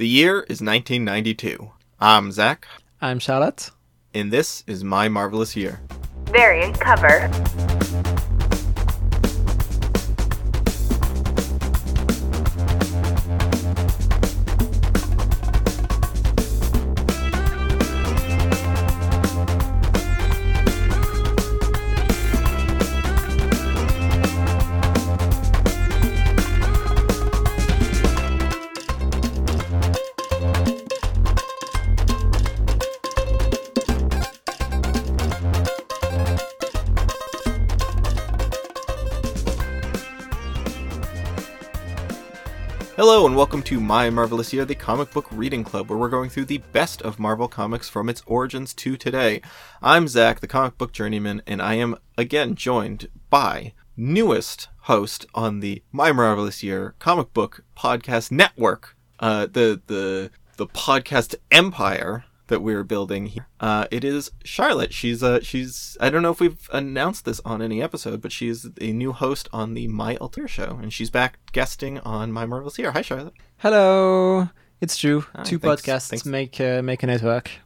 The year is 1992. I'm Zach, I'm Charlotte. and this is My Marvelous Year. Variant cover. Welcome to My Marvelous Year, the comic book reading club, where we're going through the best of Marvel Comics from its origins to today. I'm Zach, the comic book journeyman, and I am again joined by newest host on the My Marvelous Year comic book podcast network, uh, the the the podcast empire that we're building here. Uh, it is Charlotte. She's uh she's I don't know if we've announced this on any episode, but she's a new host on the My Altair show, and she's back guesting on My Marvelous Year. Hi, Charlotte. Hello. It's true. Hi, Two thanks- podcasts thanks. make uh, make a network.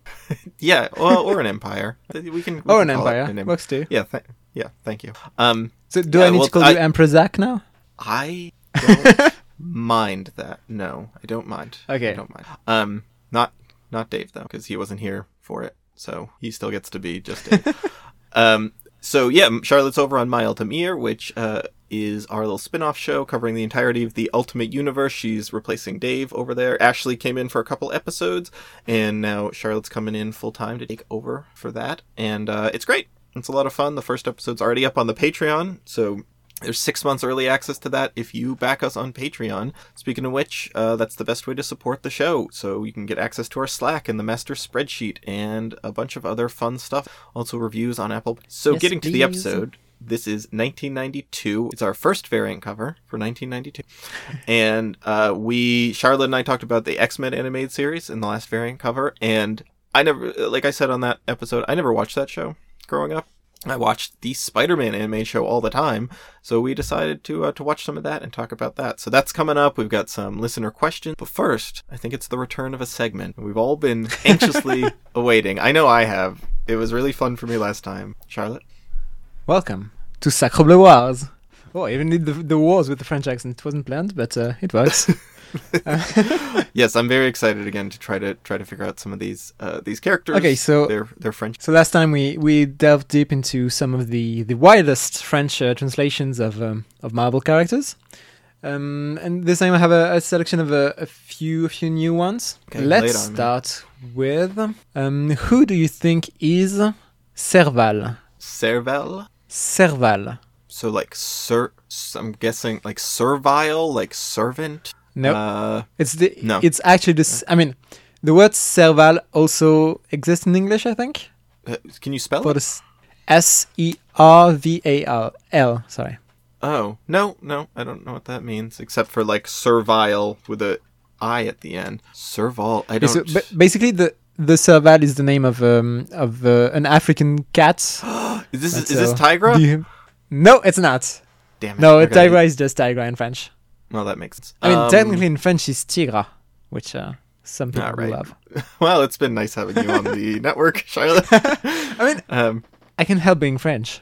Yeah, well, or an empire. We can. we Or can an empire. em- Works too. Yeah, th- yeah. Thank you. Um, So do Yeah, I need well, to call I- you Emperor Zach now? I don't mind that. No, I don't mind. Okay. I don't mind. Um, not not Dave though, because he wasn't here for it, so he still gets to be just Dave. um, so yeah, Charlotte's over on My Ultimate which uh is our little spin-off show covering the entirety of the Ultimate Universe. She's replacing Dave over there. Ashley came in for a couple episodes, and now Charlotte's coming in full time to take over for that, and uh, it's great. It's a lot of fun. The first episode's already up on the Patreon, so there's six months early access to that if you back us on Patreon. Speaking of which, uh, that's the best way to support the show. So you can get access to our Slack and the master spreadsheet and a bunch of other fun stuff. Also reviews on Apple. So Yes, getting to the episode. This is 1992. It's our first variant cover for 1992, and uh, we Charlotte and I talked about the X Men animated series in the last variant cover, and I never, like I said on that episode, I never watched that show growing up. I watched the Spider-Man anime show all the time, so we decided to uh, to watch some of that and talk about that. So that's coming up. We've got some listener questions, but first, I think it's the return of a segment we've all been anxiously awaiting. I know I have. It was really fun for me last time, Charlotte. Welcome to Sacre Bleu Wars. Oh, I even did the, the wars with the French accent. It wasn't planned, but uh, it works. yes, I'm very excited again to try to try to figure out some of these uh, these characters. Okay, so- they're they're French. so last time we, we delved deep into some of the, the wildest French uh, translations of um, of Marvel characters. Um, and this time I have a, a selection of a, a few a few new ones. Okay, Let's on start with um, who do you think is Serval? Serval. Serval. So like ser, I'm guessing like servile, like servant. No, Uh, it's the no. it's actually this. I mean, the word Serval also exists in English. I think uh, can you spell for it? S E R V A L L. Sorry. Oh no, no, I don't know what that means except for like servile with a I at the end. Serval. I don't. so basically, the the Serval is the name of um of uh, an African cat. is this is this Tigra? the- no, it's not. Damn it. No, okay. Tigra is just Tigra in French. Well, that makes sense. I mean, Um, technically in French is Tigre, which uh, some people right. love. Well, it's been nice having you on the network, Charlotte. I mean, um, I can help being French.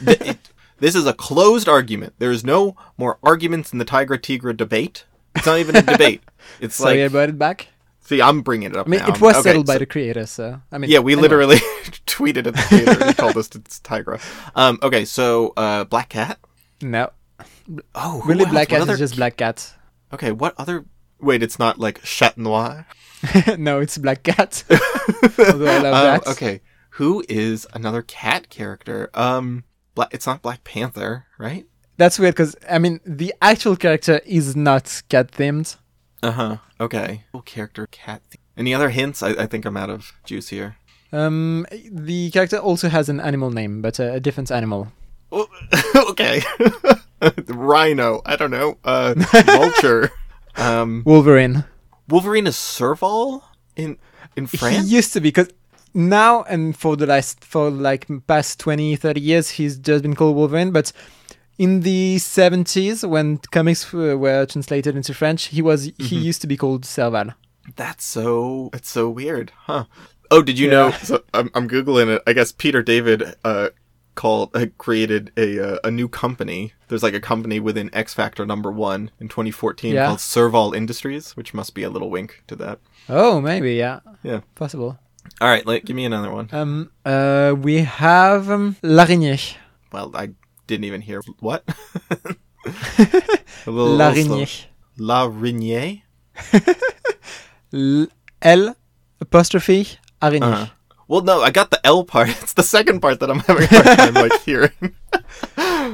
it- this is a closed argument. There is no more arguments in the Tigra Tigra debate. It's not even a debate. It's Sorry, like, brought it back. see, I'm bringing it up I mean, now. it was Okay, settled by the creator, so I mean, Yeah, we anyway. literally tweeted at the theater and told us it's Tigra. Um, okay, so uh, Black Cat. no. Oh, Really, else? Black Cat other- is just Black Cat. Okay, what other? Wait, it's not like Chat Noir. no, it's Black Cat. Although I love Um, that. okay, who is another cat character? Um. It's not Black Panther, right? That's weird because I mean, the actual character is not cat themed. Uh huh. Okay. Cool character cat. theme. Any other hints? I, I think I'm out of juice here. Um, the character also has an animal name, but uh, a different animal. Oh, okay. Rhino. I don't know. Uh, vulture. um, Wolverine. Wolverine is Serval in in France. He used to be because now and for the last for like past 20 30 years he's just been called Wolverine but in the 70s when comics were translated into French, he was he used to be called Serval. That's so it's so weird, huh? Oh, did you know? So I'm I'm googling it. I guess Peter David uh called uh, created a uh, a new company. There's like a company within X Factor number one in 2014 Yeah. called Serval Industries, which must be a little wink to that. Oh, maybe yeah, Yeah. possible. All right, like, give me another one. Um, uh, we have um, l'araignée. Well, I didn't even hear what. a little, L'araignée. L'araignée. L apostrophe araignée. Uh-huh. Well, no, I got the L part. It's the second part that I'm having a hard time like hearing.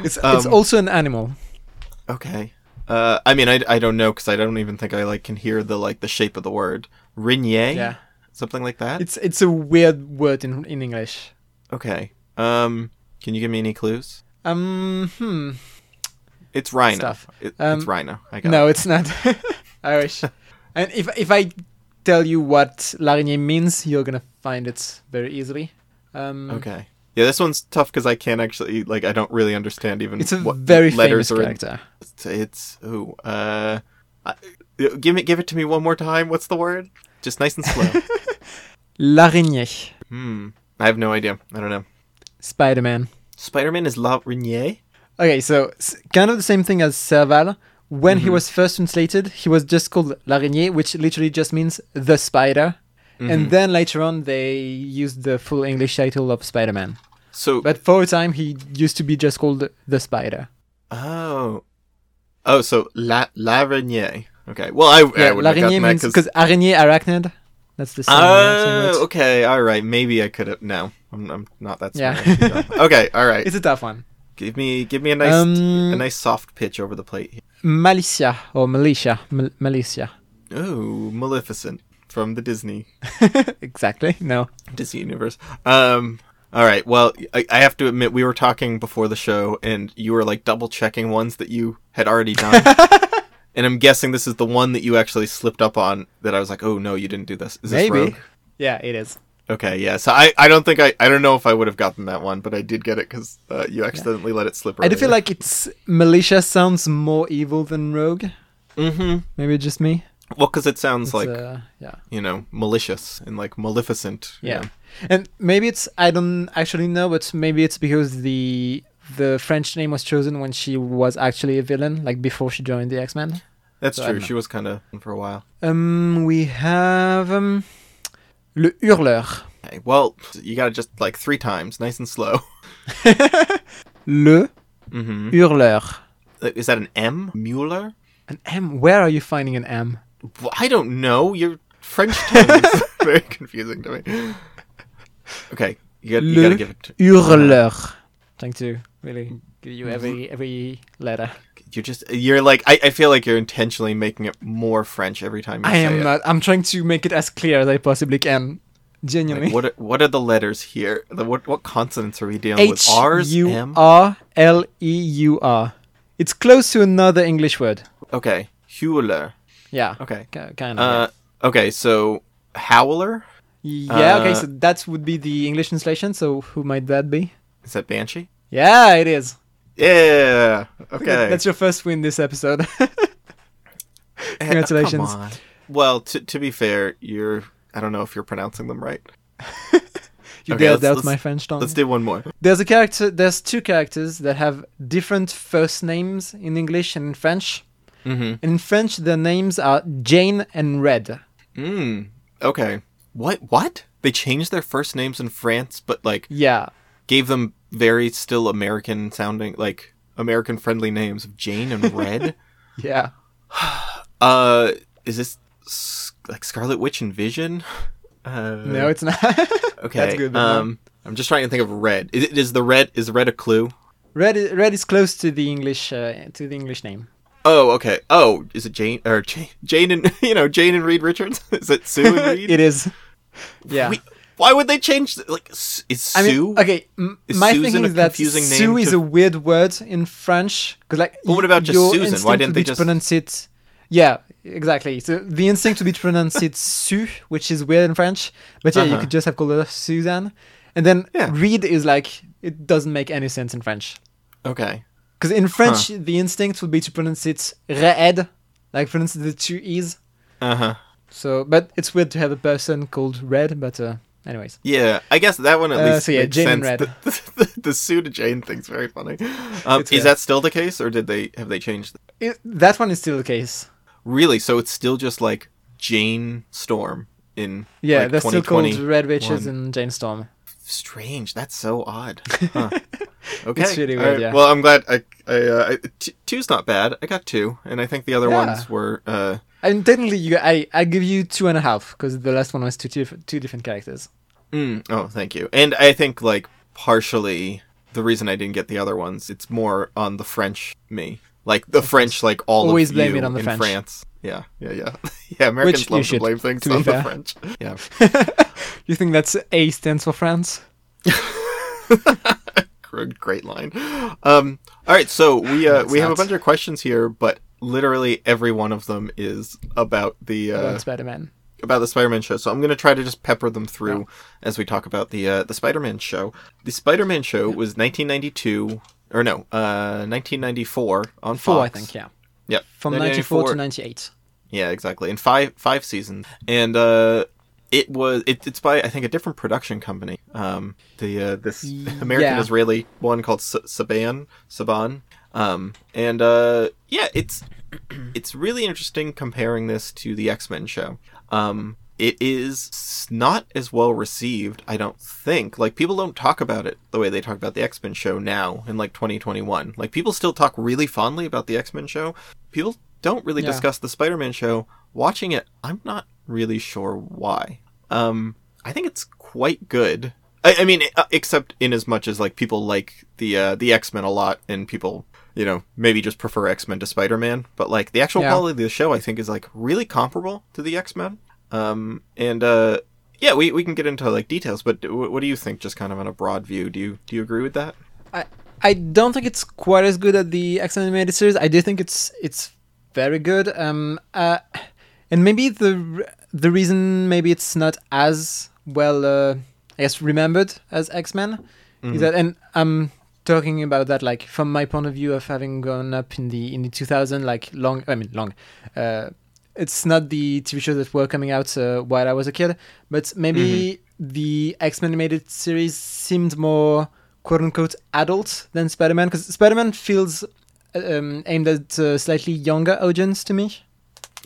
It's it's Um, also an animal. Okay. Uh, I mean, I, I don't know because I don't even think I like can hear the like the shape of the word. Rignée, Yeah, something like that. it's it's a weird word in in English. Okay. Um, can you give me any clues? Um, hmm. It's rhino. Stuff. It, Um, it's rhino. I got No, it. it's not Irish. and if if I tell you what l'araignée means, you're gonna find it very easily. Um, Okay. Yeah, this one's tough because I can't actually like I don't really understand even It's a what very letters famous are in. character. It's, it's ooh uh, give me give it to me one more time. What's the word? Just nice and slow. L'araignée. hmm. I have no idea. I don't know. Spider-Man. Spider-Man is La Rignée. Okay, so kind of the same thing as Serval. When Mm-hmm. he was first translated, he was just called l'araignée, which literally just means the spider. Mm-hmm. And then later on, they used the full English title of Spider-Man. So But for a time, he used to be just called the Spider. Oh. Oh, so la l'araignée. Okay. Well, I, I Yeah, would have l'araignée 'cause- because araignée, arachnid. That's the same. uh. Oh, okay. All right. Maybe I could have. No, I'm, I'm not that Yeah. okay. All right. It's a tough one. Give me, give me a nice, Um, a nice soft pitch over the plate. here. Malicia or Militia. Mal- Malicia. Oh, Maleficent from the Disney exactly. No. Disney universe. Um. All right. Well, I, I have to admit, we were talking before the show, and you were like double checking ones that you had already done. and I'm guessing this is the one that you actually slipped up on. That I was like, oh no, you didn't do this. Is this Maybe. Rogue? Yeah, it is. Okay, yeah. So I, I don't think I, I don't know if I would have gotten that one, but I did get it because uh, you accidentally let it slip. I do feel like it's Militia sounds more evil than Rogue. mm-hmm. Maybe just me. Well, because it sounds It's, like uh, yeah, you know malicious and like maleficent. yeah, know. and maybe it's I don't actually know, but maybe it's because the the French name was chosen when she was actually a villain, like before she joined the X Men. that's So true. She was kind of for a while. Um, we have um, le Hurleur. Okay, well, you got to just like three times, nice and slow. Le Mm-hmm. Hurleur. Is that an M? Mueller? An M. Where are you finding an M? Well, I don't know. Your French tongue is very confusing to me. Okay, you got you Le got to give it. To, Hurleur. Trying to really give you every every letter. You're just you're like I, I feel like you're intentionally making it more French every time you I am it. not. I'm trying to make it as clear as I possibly can. Genuinely. Like, what are, what are the letters here? The, what what consonants are we dealing with? H R's, U M. R L E U R. It's close to another English word. Okay, Hewler. Yeah, Okay. kind of. Uh, okay, so howler yeah. okay, uh, so that would be the English translation. So who might that be? is that banshee? Yeah, it is. Yeah. Okay. That's your first win this episode. Eh, congratulations. Well, to to be fair, you're. I don't know if you're pronouncing them right. you Okay, let's- doubt my French tongue. Let's do one more. There's a character. There's two characters that have different first names in English and in French. Mm-hmm. In French, their names are Jane and Red. Mm. Okay. What? What? They changed their first names in France, but like Yeah, gave them very still American sounding, like American friendly names of Jane and Red. yeah. uh, is this like Scarlet Witch and Vision? Uh, No, it's not. Okay. That's good. Um, I'm just trying to think of red. Is, it, is the red is red a clue? Red, is, red is close to the English uh, to the English name. Oh, okay. Oh, is it Jane or Jane? Jane and you know Jane and Reed Richards? is it Sue and Reed? it is. Yeah. We- why would they change? the- Like, is I mean, Sue? okay. M- my Susan thinking is that Sue is to- a weird word in French because, like, Well, what about just Susan? Why didn't they just- pronounce it? Yeah, exactly. So the instinct to be to pronounce it Sue, which is weird in French, but yeah, you Uh-huh. could just have called her Suzanne, and then Yeah. Reed is like it doesn't make any sense in French. Okay. Because in French, the instinct would be to pronounce it Red, like pronounce the two E's. Uh huh. So, but it's weird to have a person called Red, but uh, anyways. Yeah, I guess that one at Uh, least so yeah, makes Jane and sense. Red. The, the, the Sue to Jane thing's very funny. Um, is that still the case, or did they have they changed? It, that one is still the case. Really? So it's still just like Jane Storm in Yeah, like, they're still called Red Richards and Jane Storm. Strange. That's so odd. Huh. Okay. It's really all weird, yeah. Well, I'm glad. I, I, uh, t- two's not bad. I got two, and I think the other Yeah. ones were. Uh, And technically, you, I I give you two and a half because the last one was two diff- two different characters. mm, oh, thank you. And I think like partially the reason I didn't get the other ones, it's more on the French me. Like the French, like all Always of blame it on the in French. France. Yeah, yeah, yeah. yeah, Americans you love to should, blame things to on the. French. Yeah. You think that's A stands for France? Great- line. Um, all right, so we uh, we have a bunch of questions here, but literally every one of them is about the uh, About Spider-Man. about the Spider-Man show. So I'm going to try to just pepper them through as we talk about the uh, the Spider-Man show. The Spider-Man show was 1992 or no, uh, 1994 on Fox. I think. Yeah, Yep. from 94 to 1994 98. Yeah, exactly. In five five seasons, and uh, it was it, it's by I think a different production company. Um, the uh, this American Yeah. Israeli one called S- Saban Saban. Um, and uh, yeah, it's it's really interesting comparing this to the X Men show. Um, it is not as well received, I don't think. Like people don't talk about it the way they talk about the X Men show now in like 2021. Like people still talk really fondly about the X Men show. People don't really Yeah. discuss the Spider Man show. Watching it, I'm not really sure why. Um, I think it's quite good. I, I mean, uh, except in as much as like people like the uh, the X Men a lot, and people you know maybe just prefer X Men to Spider Man. But like the actual Yeah. quality of the show, I think is like really comparable to the X Men. Um, and uh, yeah, we, we can get into like details, but w- what do you think? Just kind of on a broad view, do you do you agree with that? I I don't think it's quite as good as the X Men animated series. I do think it's it's very good. Um, uh, and maybe the the reason maybe it's not as well, uh, I guess, remembered as X Men is that, and I'm talking about that like from my point of view of having grown up in the in the 2000 like long. I mean long. Uh, it's not the TV shows that were coming out uh, while I was a kid, but maybe the X Men animated series seemed more quote unquote adult than Spider Man because Spider Man feels um, aimed at a slightly younger audience to me.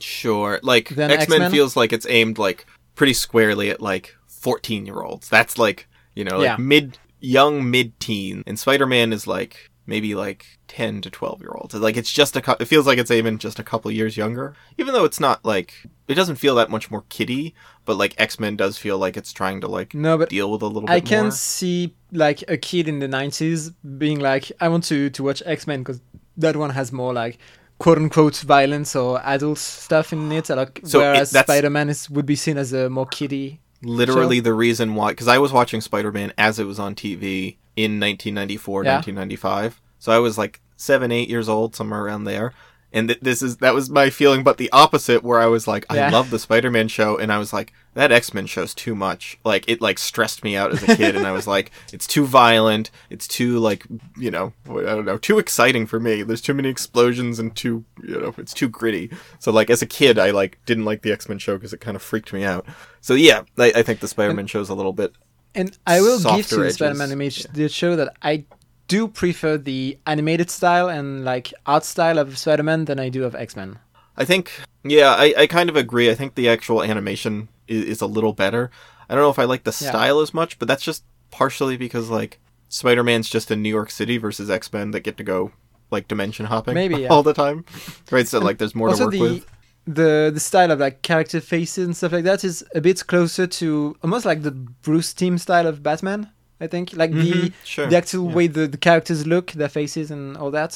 Sure. Like X Men X-Men? feels like it's aimed like pretty squarely at like fourteen year olds. That's like you know like Yeah. mid young mid teen, and Spider Man is like maybe like ten to twelve year olds. Like it's just a cou- it feels like it's even just a couple years younger, even though it's not like it doesn't feel that much more kiddie. But like X Men does feel like it's trying to like No, but deal with a little bit I can more. see like a kid in the 90s being like, I want to, to watch X Men because that one has more like quote unquote violence or adult stuff in it. Like, So whereas that's- Spider Man is would be seen as a more kiddie. Literally the reason why because i was watching spider-man as it was on tv in 1994 Yeah. 1995 so i was like seven eight years old somewhere around there and th- this is that was my feeling but the opposite where i was like i Yeah. love the spider-man show and i was like that x-men show's too much. Like it like stressed me out as a kid and i was like it's too violent. It's too like you know i don't know too exciting for me. There's too many explosions and too you know it's too gritty. So like as a kid i like didn't like the x-men show because it kind of freaked me out. So yeah i, I think the spider-man show's a little bit And I will give to the edges, Spider Man animated show that I do prefer the animated style and like art style of Spider Man than I do of X Men. I think, yeah, I, I kind of agree. I think the actual animation is, is a little better. I don't know if I like the Yeah. style as much, but that's just partially because like Spider Man's just in New York City versus X Men that get to go like dimension hopping Maybe, yeah. all the time, right? So like there's more to also work the with. the the style of like character faces and stuff like that is a bit closer to almost like the Bruce Timm style of Batman. I think like the Mhm, sure. the actual yeah. way the, the characters look, their faces and all that.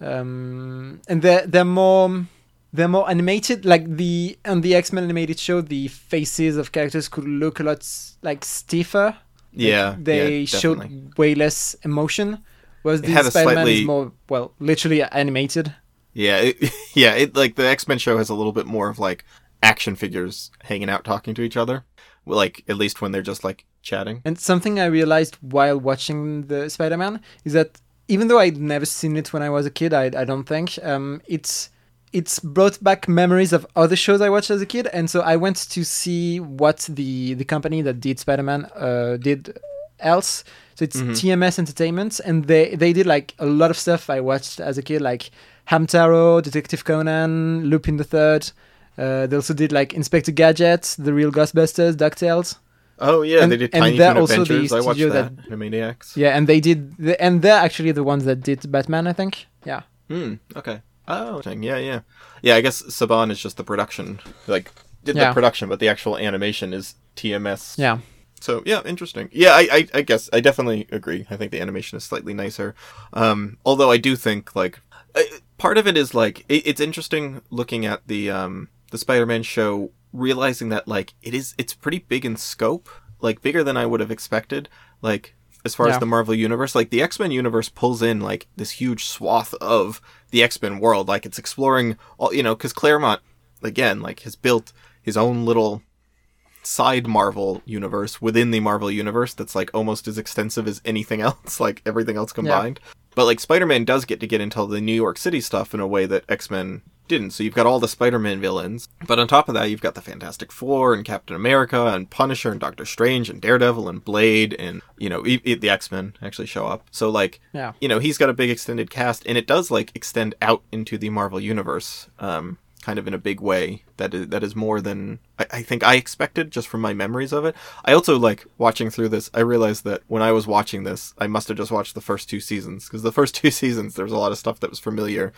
Um, and they're they're more they're more animated. Like the on the X Men animated show, the faces of characters could look a lot like stiffer. Like, Yeah, they yeah, showed way less emotion. Whereas It the Spider Man is more well, literally animated. Yeah, it, yeah. It like the X Men show has a little bit more of like action figures hanging out talking to each other. Like at least when they're just like chatting. And something I realized while watching the Spider-Man is that even though I'd never seen it when I was a kid, I I don't think um, it's it's brought back memories of other shows I watched as a kid, and so I went to see what the the company that did Spider Man uh, did else. So it's TMS Entertainment, and they they did like a lot of stuff I watched as a kid, like Hamtaro, Detective Conan, Lupin the Third. Uh, they also did like Inspector Gadget, The Real Ghostbusters, Ducktales. Oh yeah, And- they did and Tiny they're Toon also the Adventures. I watched that. that- Animaniacs. Yeah, and they did, the, and they're actually the ones that did Batman, I think. Yeah. Hmm. Okay. Oh, interesting. yeah, yeah, yeah. I guess Saban is just the production, like did Yeah. the production, but the actual animation is TMS. Yeah. So yeah, interesting. Yeah, I, I, I guess I definitely agree. I think the animation is slightly nicer. Um, although I do think like part of it is like it, it's interesting looking at the um the Spider-Man show, realizing that like it is it's pretty big in scope, like bigger than I would have expected. Like as far Yeah. as the Marvel universe, like the X-Men universe pulls in like this huge swath of the X-Men world. Like it's exploring all you know because Claremont again like has built his own little side Marvel universe within the Marvel universe that's like almost as extensive as anything else, like everything else combined. But like Spider-Man does get to get into the New York City stuff in a way that X-Men didn't. So you've got all the Spider-Man villains, but on top of that, you've got the Fantastic Four and Captain America and Punisher and Doctor Strange and Daredevil and Blade and you know e- e- the X-Men actually show up. So like Yeah. you know he's got a big extended cast and it does like extend out into the Marvel universe. Um, kind of in a big way that is that is more than I, I think I expected just from my memories of it. I also like watching through this. I realized that when I was watching this, I must have just watched the first two seasons because the first two seasons there was a lot of stuff that was familiar.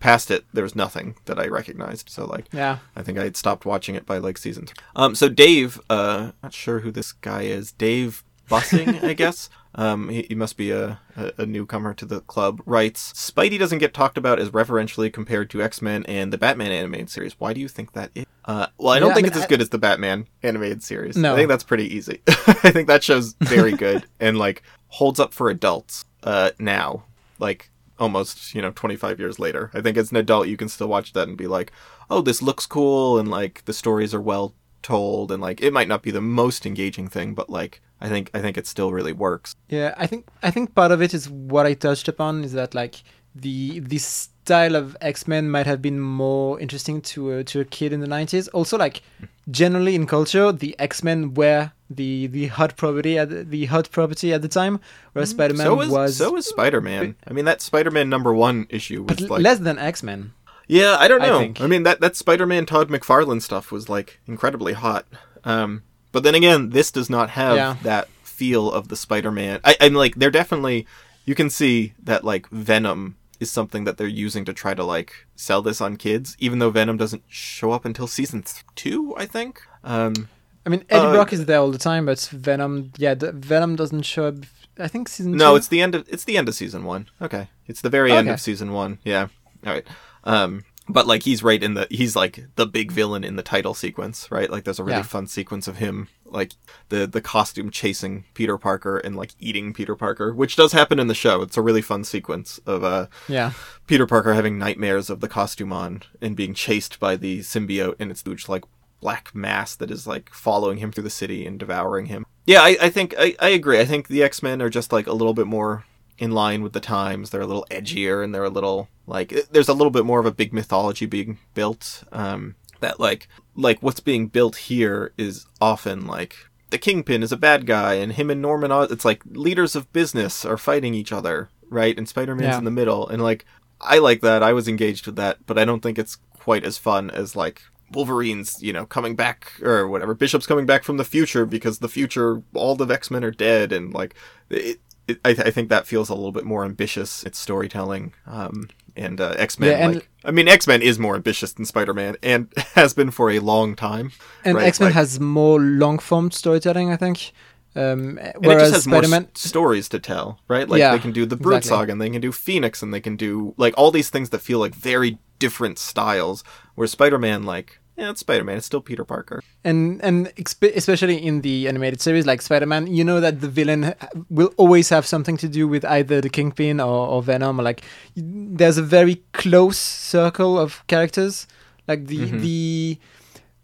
Past it, there was nothing that I recognized. So like, Yeah. I think I had stopped watching it by like season three. Um, so Dave, uh, not sure who this guy is. Dave Bussing, I guess. Um, he, he must be a, a, a newcomer to the club. Writes, Spidey doesn't get talked about as reverentially compared to X Men and the Batman animated series. Why do you think that is? Uh, well, I don't Yeah, I think mean, it's as good as the Batman animated series. No. I think that's pretty easy. I think that show's very good and like holds up for adults uh, now. Like almost you know 25 years later i think as an adult you can still watch that and be like oh this looks cool and like the stories are well told and like it might not be the most engaging thing but like i think i think it still really works Yeah, I think I think part of it is what I touched upon is that like the the style of X Men might have been more interesting to a, to a kid in the nineties. Also, like generally in culture, the X Men were the the hot property at the, the hot property at the time, whereas Spider Man so was, was so was spider-man i mean that spider-man number one issue was but like less than X Men. yeah i don't know think. I, mean that that spider-man todd mcfarlane stuff was like incredibly hot um but then again this does not have Yeah. that feel of the spider-man I, i'm like they're definitely you can see that like venom is something that they're using to try to like sell this on kids even though venom doesn't show up until season th- two i think um I mean, Eddie Uh, Brock is there all the time, but Venom, yeah, the, Venom doesn't show up. I think season No, two. it's the end of it's the end of season one. Okay, it's the very end of season one. Yeah. All right. Um, but like he's right in the he's like the big villain in the title sequence, right? Like there's a really Yeah. fun sequence of him like the the costume chasing Peter Parker and like eating Peter Parker, which does happen in the show. It's a really fun sequence of uh yeah, Peter Parker having nightmares of the costume on and being chased by the symbiote and its huge like black mass that is like following him through the city and devouring him. Yeah, I, I think I, I agree. I think the X Men are just like a little bit more in line with the times. They're a little edgier and they're a little like there's a little bit more of a big mythology being built. Um, that like like what's being built here is often like the Kingpin is a bad guy and him and Norman Oz it's like leaders of business are fighting each other, right? And Spider-Man's Yeah. in the middle and like I like that. I was engaged with that, but I don't think it's quite as fun as like Wolverine's, you know, coming back or whatever. Bishop's coming back from the future because the future, all the X Men are dead, and like, it, it, I, I think that feels a little bit more ambitious. It's storytelling, um, and uh, X Men. Yeah, and- like, I mean, X Men is more ambitious than Spider Man, and has been for a long time. and right? X Men Like- has more long form storytelling, I think. Um, whereas just has Spider more Man, s- stories to tell, right? Like Yeah, they can do the Brood exactly. Saga, and they can do Phoenix, and they can do like all these things that feel like very different styles. Where Spider Man, like, yeah, it's Spider Man. It's still Peter Parker. and and expe- especially in the animated series like Spider-Man, you know that the villain will always have something to do with either the Kingpin or, or Venom. Or like there's a very close circle of characters. Like the Mhm. the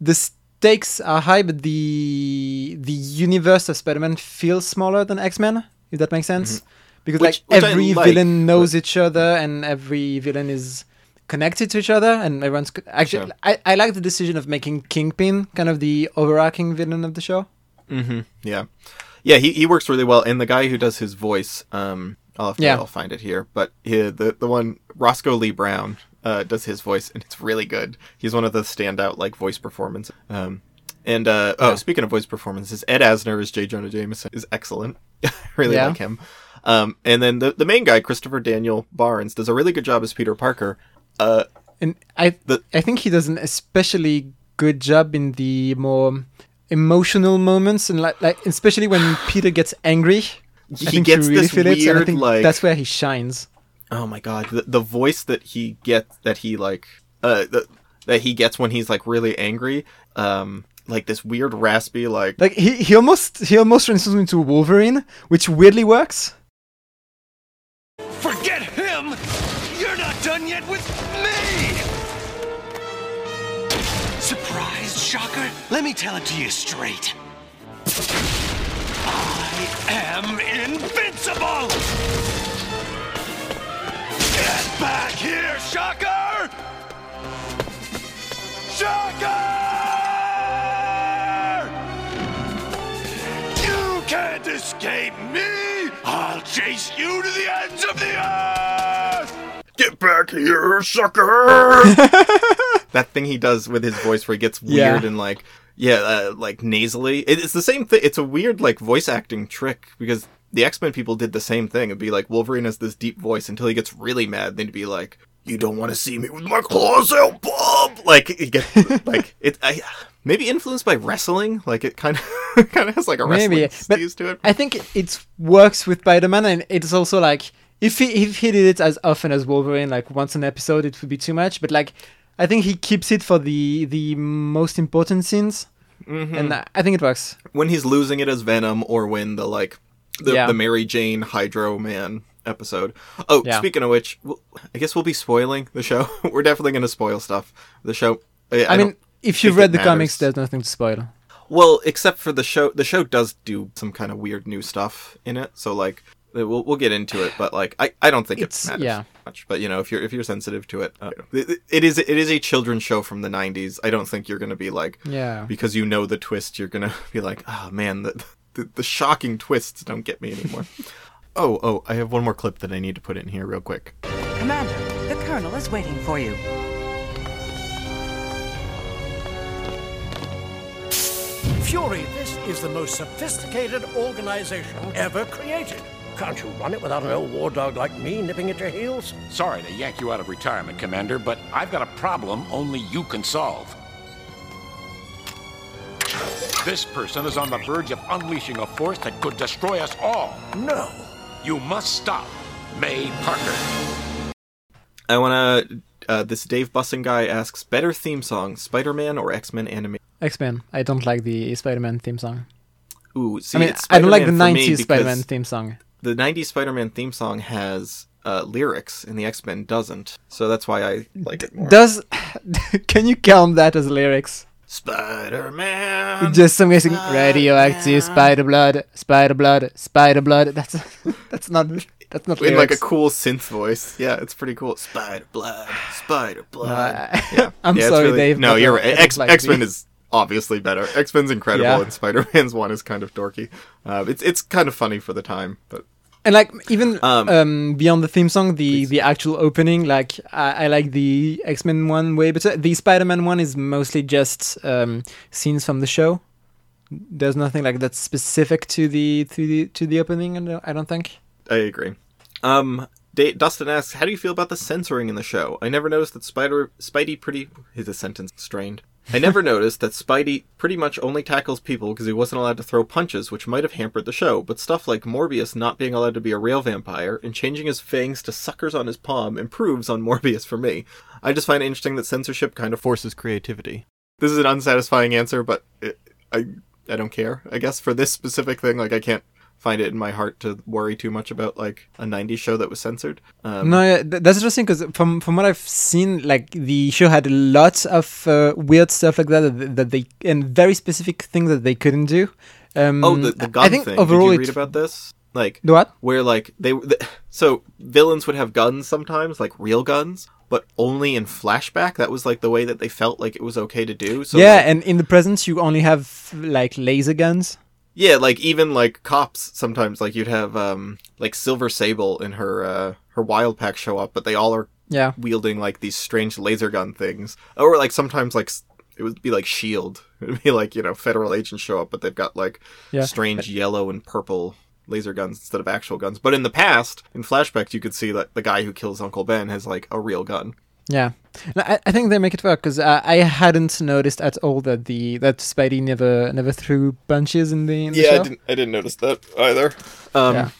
the stakes are high, but the the universe of Spider-Man feels smaller than X-Men. If that makes sense. because Which- like which every like, villain knows each other and every villain is connected to each other and everyone's co- actually Sure. I, I like the decision of making Kingpin kind of the overarching villain of the show. Mm-hmm. Yeah, yeah. He, he works really well, and the guy who does his voice, um, I'll have to, Yeah. I'll find it here, but he, the the one Roscoe Lee Browne uh, does his voice, and it's really good. He's one of the standout like voice performances. Um, and uh, oh, Yeah. speaking of voice performances, Ed Asner as J. Jonah Jameson is excellent. I really Yeah. like him. Um, and then the the main guy, Christopher Daniel Barnes, does a really good job as Peter Parker. Uh, And I The- I think he does an especially good job in the more emotional moments and like like especially when Peter gets angry. I he think gets you really this feel it, I weird think like that's where he shines. Oh my god, the, the voice that he get that he like uh the, that he gets when he's like really angry, um like this weird raspy like Like he, he almost he almost transforms into Wolverine, which weirdly works. Shocker? Let me tell it to you straight. I am invincible! Get back here, Shocker! Shocker! You can't escape me! I'll chase you to the ends of the earth! Get back here, sucker! that thing he does with his voice where he gets weird Yeah. and like yeah, uh, like nasally. It, it's the same thing. It's a weird like voice acting trick because the X Men people did the same thing. It'd be like Wolverine has this deep voice until he gets really mad. Then he'd be like, "You don't want to see me with my claws out, Bob!" Like he get like it. I maybe influenced by wrestling. Like it kind of kind of has like a wrestling Maybe, but to it. I think it, it works with Spider-Man, and it's also like if he if he did it as often as Wolverine, like once an episode, it would be too much. But like, I think he keeps it for the the most important scenes, Mm-hmm. and I- I think it works. when he's losing it as Venom or when the like the, Yeah. the Mary Jane Hydro Man episode. Oh, Yeah. speaking of which, I guess we'll be spoiling the show. We're definitely going to spoil stuff. The show. I, I, don't mean, if you've read it the comics, there's nothing to spoil. well, except for the show. The show does do some kind of weird new stuff in it. So like, we'll we'll get into it. But like, I, I don't think It's- it matters yeah. Much. But you know, if you're if you're sensitive to it, uh, it, it is it is a children's show from the '90s. I don't think you're going to be like Yeah. because you know the twist, you're gonna be like, oh man, the the, the shocking twists don't get me anymore. oh, oh, I have one more clip that I need to put in here real quick. Commander, the Colonel is waiting for you. Fury, this is the most sophisticated organization ever created. Can't you run it without an old war dog like me nipping at your heels? Sorry to yank you out of retirement, Commander, but I've got a problem only you can solve. This person is on the verge of unleashing a force that could destroy us all. No. You must stop May Parker. I want to. Uh, this Dave Bussin guy asks, better theme song, Spider-Man or X-Men anime? X-Men. I don't like the Spider-Man theme song. Ooh, see, I mean, it's I don't like the Spider-Man for me '90s because Spider-Man theme song. The '90s Spider-Man theme song has uh, lyrics, and the X-Men doesn't. So that's why I like it more. Does can you count that as lyrics? Spider-Man. Just some guy saying radioactive spider blood, spider blood, spider blood. That's that's not that's not in like a cool synth voice. Yeah, it's pretty cool. Spider blood, spider blood. I- yeah. I'm Yeah, sorry, really- Dave, No, you're right. X like X Men the- is obviously better. X Men's incredible, Yeah. and Spider Man's one is kind of dorky. Uh, it's it's kind of funny for the time, but And like even Um, um, beyond the theme song, the the actual opening, like I, I like the X Men one way better. The Spider Man one is mostly just um, scenes from the show. There's nothing like that's specific to the to the to the opening. I don't- I don't think. I agree. Um, Dustin asks, "How do you feel about the censoring in the show? I never noticed that Spider Spidey pretty his sentence strained. I never noticed that Spidey pretty much only tackles people because he wasn't allowed to throw punches, which might have hampered the show. But stuff like Morbius not being allowed to be a real vampire and changing his fangs to suckers on his palm improves on Morbius for me. I just find it interesting that censorship kind of forces creativity. This is an unsatisfying answer, but it, I I don't care. I guess for this specific thing, like I can't find it in my heart to worry too much about like a 90s show that was censored. Um, No, yeah, th- that's interesting because from from what I've seen, like the show had lots of uh, weird stuff like that, that that they and very specific things that they couldn't do. Um, Oh, the, the gun I think thing. overall Did you read about this? Like The what? where like they th- so villains would have guns sometimes, like real guns, but only in flashback. That was like the way that they felt like it was okay to do. So yeah, like, and in the presence you only have like laser guns. Yeah, like even like cops sometimes like you'd have um like Silver Sable and her uh her wild pack show up, but they all are Yeah. wielding like these strange laser gun things, or like sometimes like it would be like Shield. It'd be like you know federal agents show up, but they've got like Yeah. strange yellow and purple laser guns instead of actual guns. But in the past, in flashbacks, you could see that the guy who kills Uncle Ben has like a real gun. Yeah, No, I, I think they make it work because uh, I hadn't noticed at all that the that Spidey never never threw punches in the, in the yeah show. I didn't I didn't notice that either. Um, Yeah.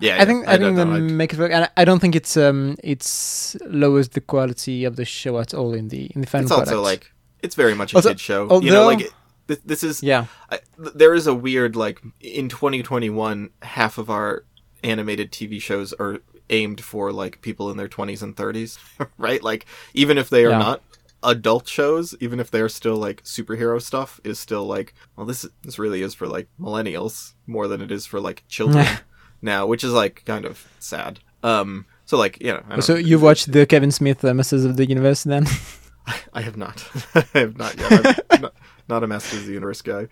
yeah, I think I, think don't they know. Make it work, and I- I don't think it's um it's lowers the quality of the show at all in the in the final it's also like it's very much a Also- kid show. you know, like it, this, this is yeah, I, there is a weird like in 2021 half of our animated tv shows are aimed for like people in their 20s and 30s right like even if they are Yeah. not adult shows even if they're still like superhero stuff is still like well this this really is for like millennials more than it is for like children now which is like kind of sad um so like you know so know. you've watched the Kevin Smith uh, Masters of the Universe then? I have not. I have not yet. I'm not, not a Masters of the Universe guy.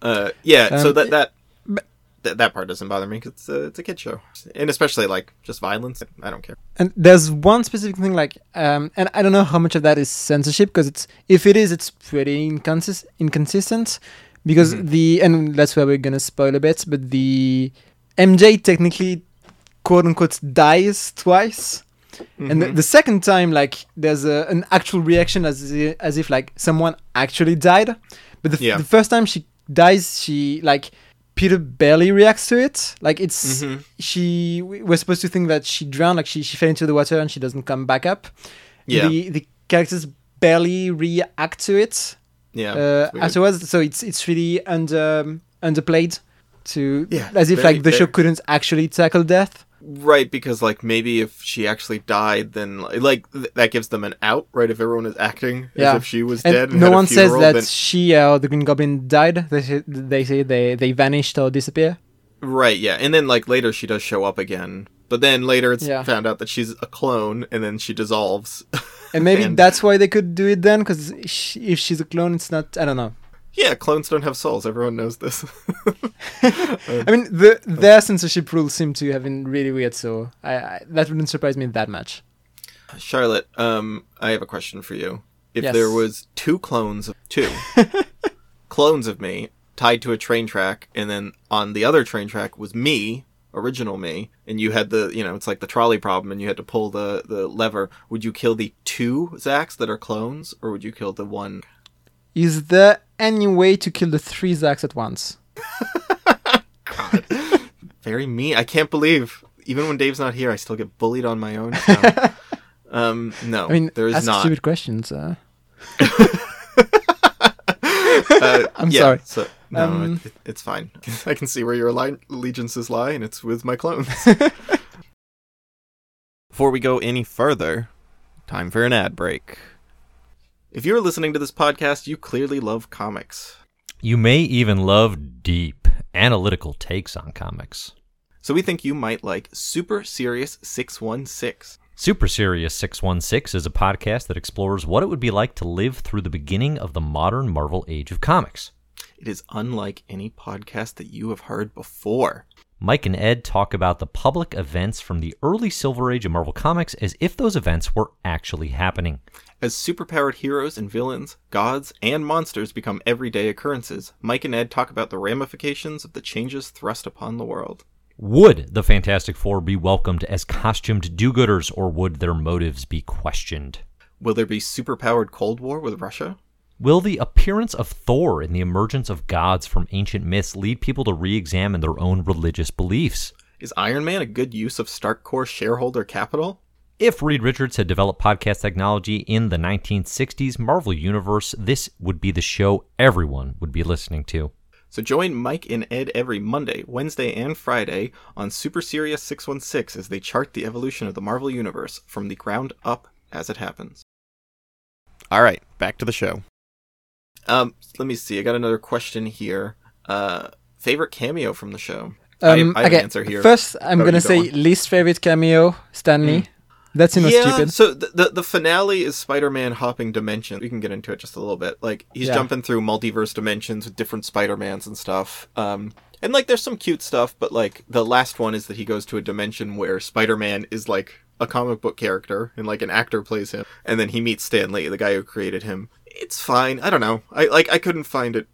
Uh, yeah. so Um, that that that, that part doesn't bother me because it's a, it's a kid show, and especially like just violence. I don't care. And there's one specific thing, like, um, and I don't know how much of that is censorship because it's if it is, it's pretty inconsist- inconsistent because the and that's where we're gonna spoil a bit, but the MJ technically quote unquote dies twice. And the, the second time, like, there's a, an actual reaction as i- as if like someone actually died, but the, f- Yeah. the first time she dies, she like Peter barely reacts to it. Like it's Mm-hmm. she. we- We're supposed to think that she drowned, like she she fell into the water and she doesn't come back up. Yeah. The the characters barely react to it Yeah. uh, afterwards, so it's it's really under underplayed to Yeah, as if very- like the show couldn't actually tackle death. Right because like maybe if she actually died, then like th- that gives them an out, right? If everyone is acting Yeah. as if she was And dead, and no one says funeral, that then- she or the Green Goblin died. They say, they say they they vanished or disappear. Right, yeah. And then like later she does show up again. But then later it's Yeah. found out that she's a clone and then she dissolves. And maybe And- that's why they could do it then, because if she's a clone, it's not. I don't know. Yeah, clones don't have souls. Everyone knows this. I mean, the their censorship rules seem to have been really weird, so I, I that wouldn't surprise me that much. Charlotte, um I have a question for you. If Yes. there was two clones of two clones of me tied to a train track and then on the other train track was me, original me, and you had the, you know, it's like the trolley problem and you had to pull the the lever, would you kill the two Zacks that are clones or would you kill the one Is there any way to kill the three Zacks at once? Very mean. I can't believe even when Dave's not here, I still get bullied on my own. um, no, I mean, there is ask not. stupid questions. Uh, Uh, I'm yeah, sorry. So, no, Um, it, it's fine. I can see where your allegiances lie, and it's with my clones. Before we go any further, time for an ad break. If you're listening to this podcast, you clearly love comics. You may even love deep, analytical takes on comics. So we think you might like Super Serious 616. Super Serious 616 is a podcast that explores what it would be like to live through the beginning of the modern Marvel age of comics. It is unlike any podcast that you have heard before. Mike and Ed talk about the public events from the early Silver Age of Marvel Comics as if those events were actually happening. As superpowered heroes and villains, gods, and monsters become everyday occurrences, Mike and Ed talk about the ramifications of the changes thrust upon the world. Would the Fantastic Four be welcomed as costumed do gooders, or would their motives be questioned? Will there be superpowered Cold War with Russia? Will the appearance of Thor and the emergence of gods from ancient myths lead people to re examine their own religious beliefs? Is Iron Man a good use of Stark Corps shareholder capital? If Reed Richards had developed podcast technology in the 1960s Marvel Universe, this would be the show everyone would be listening to. So join Mike and Ed every Monday, Wednesday, and Friday on Super Serious 616 as they chart the evolution of the Marvel Universe from the ground up as it happens. All right, back to the show. Um, let me see. I got another question here. Uh, favorite cameo from the show? Um, I have okay, an answer here. First, I'm Oh, gonna you go say on. Least favorite cameo, Stan Lee. That's you know yeah, stupid. so the, the the finale is Spider-Man hopping dimensions. We can get into it just a little bit. Like he's Yeah. jumping through multiverse dimensions with different Spider-Mans and stuff. Um, and like there's some cute stuff, but like the last one is that he goes to a dimension where Spider-Man is like a comic book character and like an actor plays him, and then he meets Stan Lee, the guy who created him. It's fine. I don't know. I like I couldn't find it.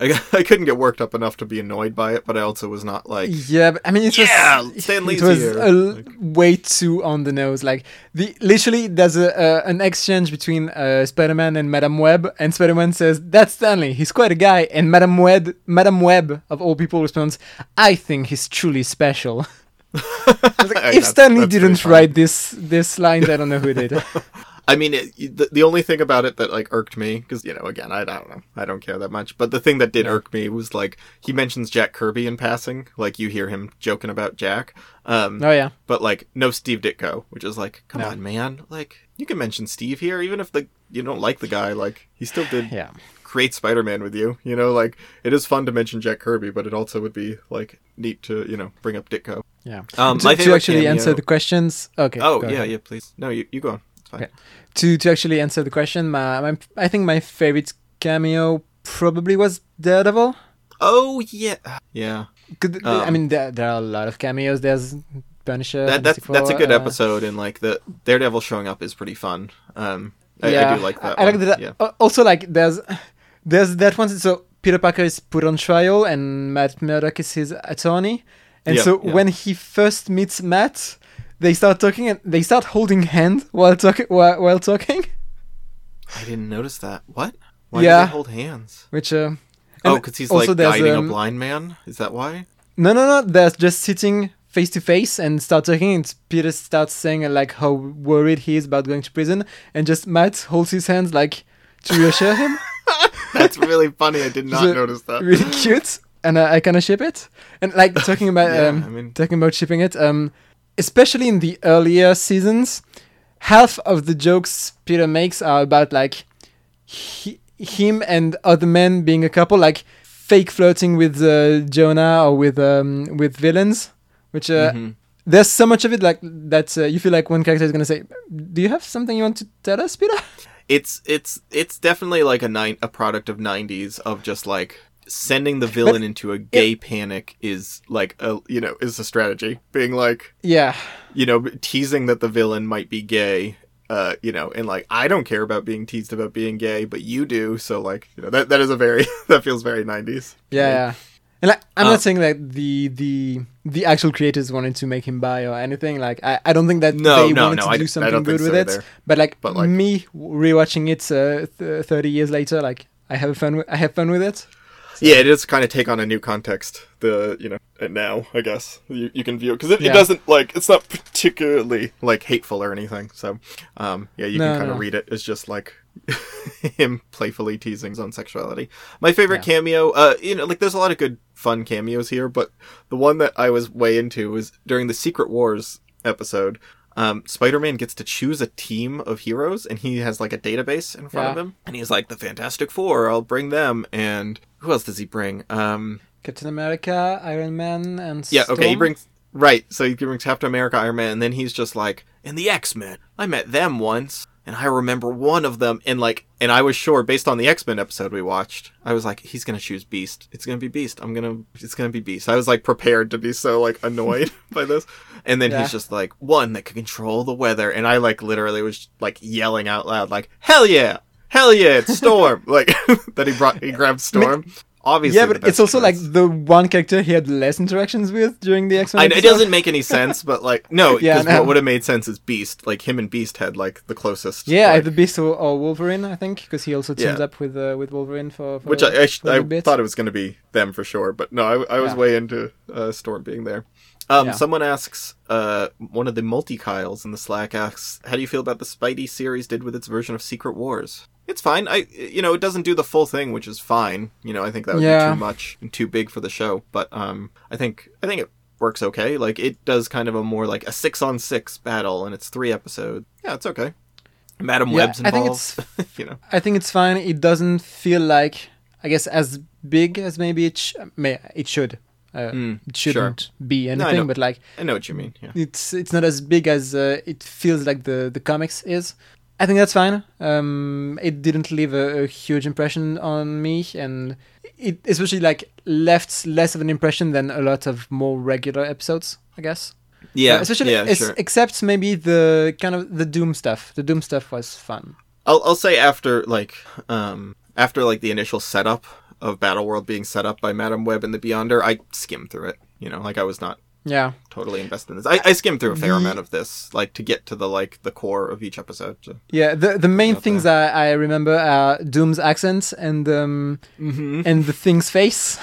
I, I couldn't get worked up enough to be annoyed by it, but I also was not like Yeah, but I mean, it Yeah, was Stan Lee's it was here. a l- way too on the nose. Like the literally, there's a uh, an exchange between uh, Spider-Man and Madame Web, and Spider-Man says, "That's Stan Lee. He's quite a guy." And Madame Web, Madame Web of all people, responds, "I think he's truly special." Like, if Stan Lee didn't write this this line, I don't know who did. I mean, it, the, the only thing about it that like irked me, because you know, again, I, I don't know, I don't care that much. But the thing that did irk me was like he mentions Jack Kirby in passing, like you hear him joking about Jack, um, oh yeah, but like no Steve Ditko, which is like, come No. on, man, like you can mention Steve here, even if the you don't like the guy, like he still did yeah. create Spider-Man with you, you know, like it is fun to mention Jack Kirby, but it also would be like neat to you know bring up Ditko. Yeah. Um, to, to actually cameo- answer the questions. Okay. Oh yeah, ahead. yeah, please, no, you you go on, fine. Okay. To to actually answer the question, my, my I think my favorite cameo probably was Daredevil. Oh yeah, yeah. 'Cause th- I Um, mean, there, there are a lot of cameos. There's Punisher. that, that's Fantastic that's a good uh, episode and like the Daredevil showing up is pretty fun. Um, I, yeah, I do like that. I, I like one. that. Yeah. Also, like there's there's that one. So Peter Parker is put on trial, and Matt Murdock is his attorney. And Yeah, so yeah. when he first meets Matt, they start talking and they start holding hand while talking while, while talking, I didn't notice that. What? Why Yeah. do they hold hands? which uh. Oh, because he's like guiding um, a blind man. Is that why? No, no, no. They're just sitting face to face and start talking. And Peter starts saying uh, like how worried he is about going to prison, and just Matt holds his hands like to reassure him. That's really funny. I did not So, notice that. really cute, and uh, I kind of ship it. And like talking about Yeah, um, I mean- talking about shipping it, um, especially in the earlier seasons, half of the jokes Peter makes are about like he, him and other men being a couple, like fake flirting with uh, Jonah or with um, with villains, which uh, Mhm. there's so much of it like that uh, you feel like one character is gonna say, "Do you have something you want to tell us, Peter?" It's it's it's definitely like a nine a product of '90s of just like sending the villain into a gay panic is like a you know is a strategy. Being like yeah, you know teasing that the villain might be gay. Uh, you know, and like I don't care about being teased about being gay, but you do. So like, you know, that that is a very that feels very '90s. Yeah, yeah. And like, I'm Uh, not saying that the the the actual creators wanted to make him bi or anything. Like, I, I don't think that No, they no, wanted no, to I do d- I something don't think good with so it. either. But like, But, like- me rewatching it uh, th- 30 years later, like I have fun. With, I have fun with it. Yeah, it does kind of take on a new context. The you know and now I guess you, you can view it because it, Yeah. it doesn't like it's not particularly like hateful or anything. So um yeah, you No, can kind of no. read it as just like him playfully teasing his own sexuality. My favorite cameo, uh, you know, like there's a lot of good fun cameos here, but the one that I was way into was during the Secret Wars episode. Um, Spider-Man gets to choose a team of heroes, and he has like a database in front of him, and he's like the Fantastic Four. I'll bring them, and who else does he bring? Um, Captain America, Iron Man, and yeah, okay, he brings right. So he brings Captain America, Iron Man, and then he's just like, and the X Men. I met them once, and I remember one of them, and like, and I was sure based on the X Men episode we watched, I was like, he's gonna choose Beast. It's gonna be Beast. I'm gonna, it's gonna be Beast. I was like prepared to be so like annoyed by this, and then Yeah. he's just like one that can control the weather, and I like literally was like yelling out loud, like, hell yeah. Hell yeah, it's Storm! like that he brought, he grabbed Storm. Obviously, Yeah, the but it's also like the one character he had less interactions with during the X Men. it doesn't make any sense, but like no, Yeah, no. what would have made sense is Beast. Like him and Beast had like the closest. Yeah, like, either Beast or, or Wolverine, I think, because he also teamed Yeah. up with uh, with Wolverine for, for which I I, sh- I thought it was going to be them for sure, but no, I, I was Yeah. way into uh, Storm being there. Um, Yeah. Someone asks, uh, one of the multi Kyles in the Slack asks, "How do you feel about the Spidey series did with its version of Secret Wars?" It's fine. I, you know, it doesn't do the full thing, which is fine. You know, I think that would Yeah. be too much and too big for the show. But um, I think I think it works okay. Like it does kind of a more like a six on six battle, and it's three episodes. Yeah, it's okay. Madam Yeah, Web's I think involved. you know. I think it's fine. It doesn't feel like, I guess, as big as maybe it sh- may it should. Uh, Mm, it shouldn't be anything, know. but like I know what you mean. Yeah. it's it's not as big as uh, it feels like the the comics is. I think that's fine. Um, it didn't leave a, a huge impression on me, and it especially like left less of an impression than a lot of more regular episodes. I guess. Yeah. Uh, especially yeah, sure. except maybe the kind of the Doom stuff. The Doom stuff was fun. I'll I'll say after like um after like the initial setup of Battle World being set up by Madam Web and the Beyonder, I skimmed through it. You know, like I was not Yeah. totally invested in this. I, I skimmed through a fair The- amount of this, like to get to the like the core of each episode. So. Yeah, the the main things I, I remember are Doom's accent and um and the thing's face.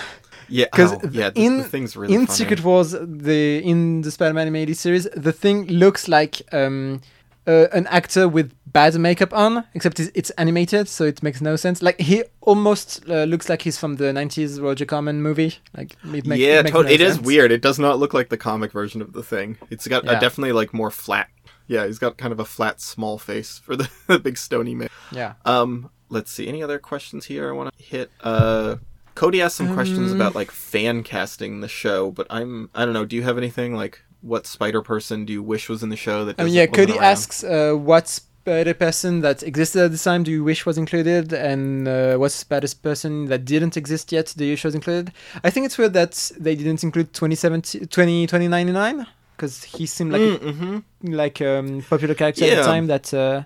Yeah, Because oh, yeah, the, in the thing's really in funny. Secret Wars, the in the Spider-Man animated series, the thing looks like um uh, an actor with bad makeup on, except it's, animated, so it makes no sense. Like he almost uh, looks like he's from the '90s Roger Corman movie. Like it makes yeah, it, makes to- no it is weird. It does not look like the comic version of the thing. It's got Yeah. a definitely like more flat. Yeah, he's got kind of a flat, small face for the, the big stony man. Yeah. Um, let's see. Any other questions here I want to hit? Uh, Cody asked some questions Um, about like fan casting the show, but I'm I don't know. Do you have anything like what Spider Person do you wish was in the show that? I mean, yeah, Cody around? asks uh, what Spider person that existed at the time do you wish was included, and uh, what Spider person that didn't exist yet do you wish was included? I think it's weird that they didn't include 2070, 20, 2099 because he seemed like a, Mm-hmm. like um, popular character at the time. That uh,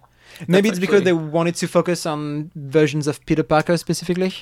maybe it's because actually- they wanted to focus on versions of Peter Parker specifically,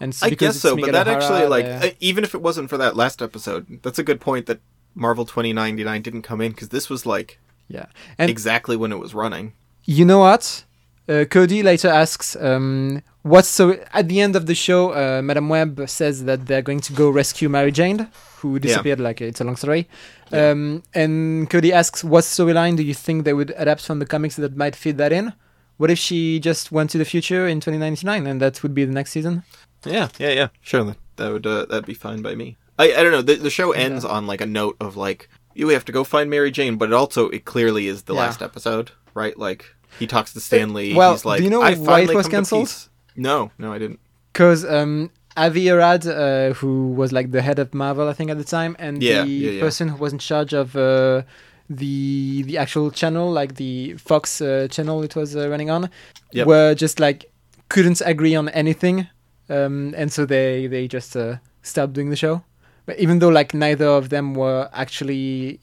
I guess so, but that actually like uh, even if it wasn't for that last episode, that's a good point that Marvel 2099 didn't come in because this was like yeah, and exactly when it was running. You know what? Uh, Cody later asks, um, "What's so?" At the end of the show, uh, Madam Web says that they're going to go rescue Mary Jane, who disappeared. Like it's a long story. Yeah. Um, and Cody asks, "What storyline do you think they would adapt from the comics that might fit that in? What if she just went to the future in 2099, and that would be the next season?" Yeah, yeah, yeah. Sure, that, that would uh, that'd be fine by me. I I don't know. The, the show ends on like a note of like you have to go find Mary Jane, but it also it clearly is the Yeah. last episode, right? Like he talks to Stan Lee. well, he's like, do you know I why it was cancelled? No, no, I didn't. Because um, Avi Arad, uh, who was like the head of Marvel, I think at the time, and Yeah, the yeah, yeah. person who was in charge of uh, the the actual channel, like the Fox uh, channel it was uh, running on, Yep. were just like couldn't agree on anything, um, and so they they just uh, stopped doing the show. But even though like neither of them were actually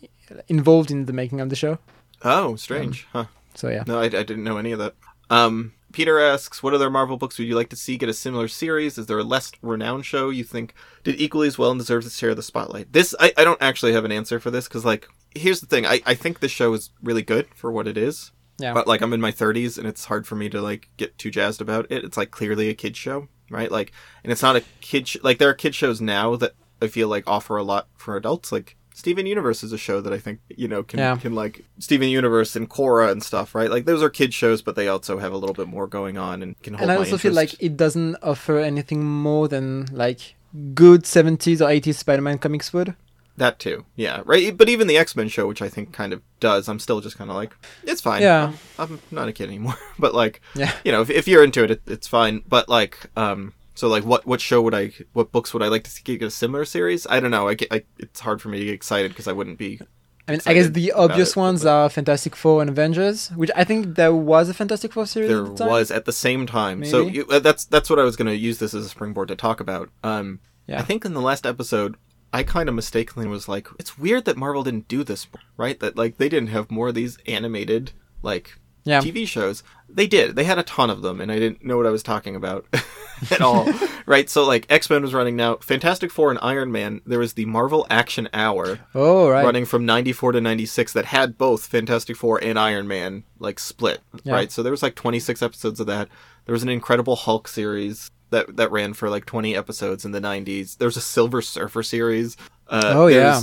involved in the making of the show, Oh, strange, huh? so yeah. No, I, I didn't know any of that. Um, Peter asks, "What other Marvel books would you like to see get a similar series? Is there a less renowned show you think did equally as well and deserves to share the spotlight?" This, I, I don't actually have an answer for this because, like, here's the thing: I, I think this show is really good for what it is. Yeah. But like, I'm in my 30s and it's hard for me to like get too jazzed about it. It's like clearly a kid show, right? Like, and it's not a kid. Sh- like, there are kid shows now that I feel like offer a lot for adults. Like, Steven Universe is a show that I think you know can Yeah. can like Steven Universe and Korra and stuff, right? Like those are kid shows, but they also have a little bit more going on and can hold and I also feel like it doesn't offer anything more than like good 70s or 80s Spider-Man comics would. that too, yeah, right. But even the X Men show, which I think kind of does, I'm still just kind of like it's fine. Yeah. I'm, I'm not a kid anymore, but like Yeah. you know, if, if you're into it, it, it's fine. But like, um, so like, what what show would I, what books would I like to see get a similar series? I don't know. I, get, I it's hard for me to get excited because I wouldn't be. I mean, I guess the obvious it, ones but- are Fantastic Four and Avengers, which I think there was a Fantastic Four series. There at the was at the same time. So you, uh, that's that's what I was going to use this as a springboard to talk about. Um, Yeah. I think in the last episode, I kind of mistakenly was like, it's weird that Marvel didn't do this, right? That like they didn't have more of these animated like Yeah. TV shows. They did. They had a ton of them, and I didn't know what I was talking about at all. right? So like X Men was running now. Fantastic Four and Iron Man. There was the Marvel Action Hour Oh right. running from 94 to 96 that had both Fantastic Four and Iron Man like split, Yeah. right? So there was like 26 episodes of that. There was an Incredible Hulk series that that ran for like 20 episodes in the 90s. There was a Silver Surfer series. Uh, Oh, yeah.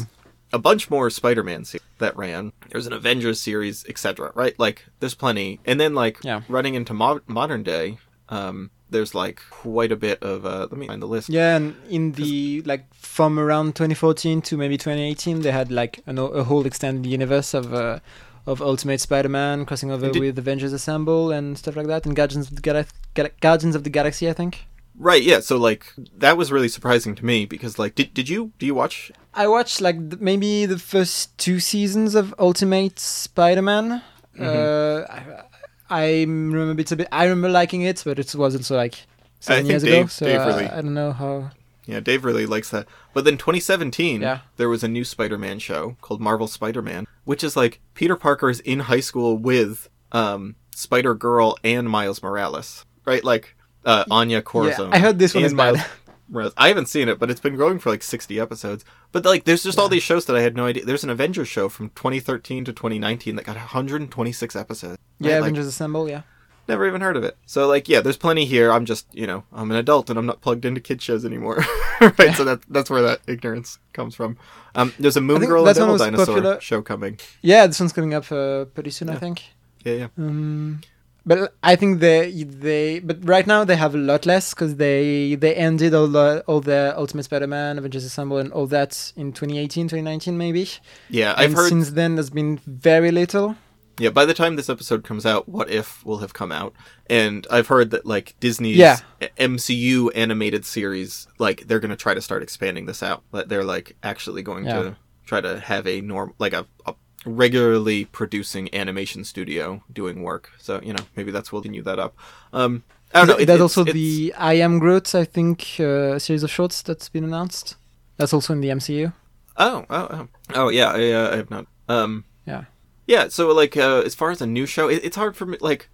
A bunch more Spider-Man series that ran. There's an Avengers series, etc. Right? Like there's plenty. And then like Yeah. running into mo- modern day, um, there's like quite a bit of. Uh, let me find the list. Yeah, and in the like from around 2014 to maybe 2018, they had like a, a whole extended universe of uh, of Ultimate Spider-Man crossing over Did- with Avengers Assemble and stuff like that, and Guardians of the Galaxy, Guardians of the Galaxy, I think. Right, yeah. So like that was really surprising to me because like did did you do you watch I watched like th- maybe the first two seasons of Ultimate Spider-Man. Mm-hmm. Uh, I, I remember bits a bit. I remember liking it, but it was also like seven think years ago. So Dave uh, I don't know how. Yeah, Dave really likes that. But then 2017, Yeah. there was a new Spider-Man show called Marvel Spider-Man, which is like Peter Parker is in high school with um, Spider-Girl and Miles Morales, right? Like uh, Anya Corazon. Yeah, I heard this one is bad. Miles I haven't seen it, but it's been going for like 60 episodes. But like, there's just all these shows that I had no idea. There's an Avengers show from 2013 to 2019 that got 126 episodes. Yeah, right? Like, Avengers Assemble. Yeah. Never even heard of it. So like, yeah, there's plenty here. I'm just, you know, I'm an adult and I'm not plugged into kid shows anymore. right. So that that's where that ignorance comes from. Um, there's a Moon Girl and Devil Dinosaur popular- show coming. Yeah, this one's coming up uh, pretty soon, I think. Yeah, yeah. Um, but I think they they but right now they have a lot less because they they ended all the all the Ultimate Spider-Man, Avengers Assemble, and all that in 2018, 2019 maybe. Yeah, I've and heard. since then there's been very little. Yeah, by the time this episode comes out, What If will have come out, and I've heard that like Disney's Yeah. MCU animated series, like they're gonna try to start expanding this out. They're like actually going Yeah. to try to have a norm, like a, a regularly producing animation studio doing work. So you know maybe that's will continue that up. Um, I don't know. it- There's it's- also it's- the I Am Groot, I think, uh, series of shorts that's been announced. That's also in the MCU. Oh, oh, oh, oh yeah. I, uh, I have not. Um, Yeah. Yeah, so like uh, as far as a new show, it, it's hard for me. Like,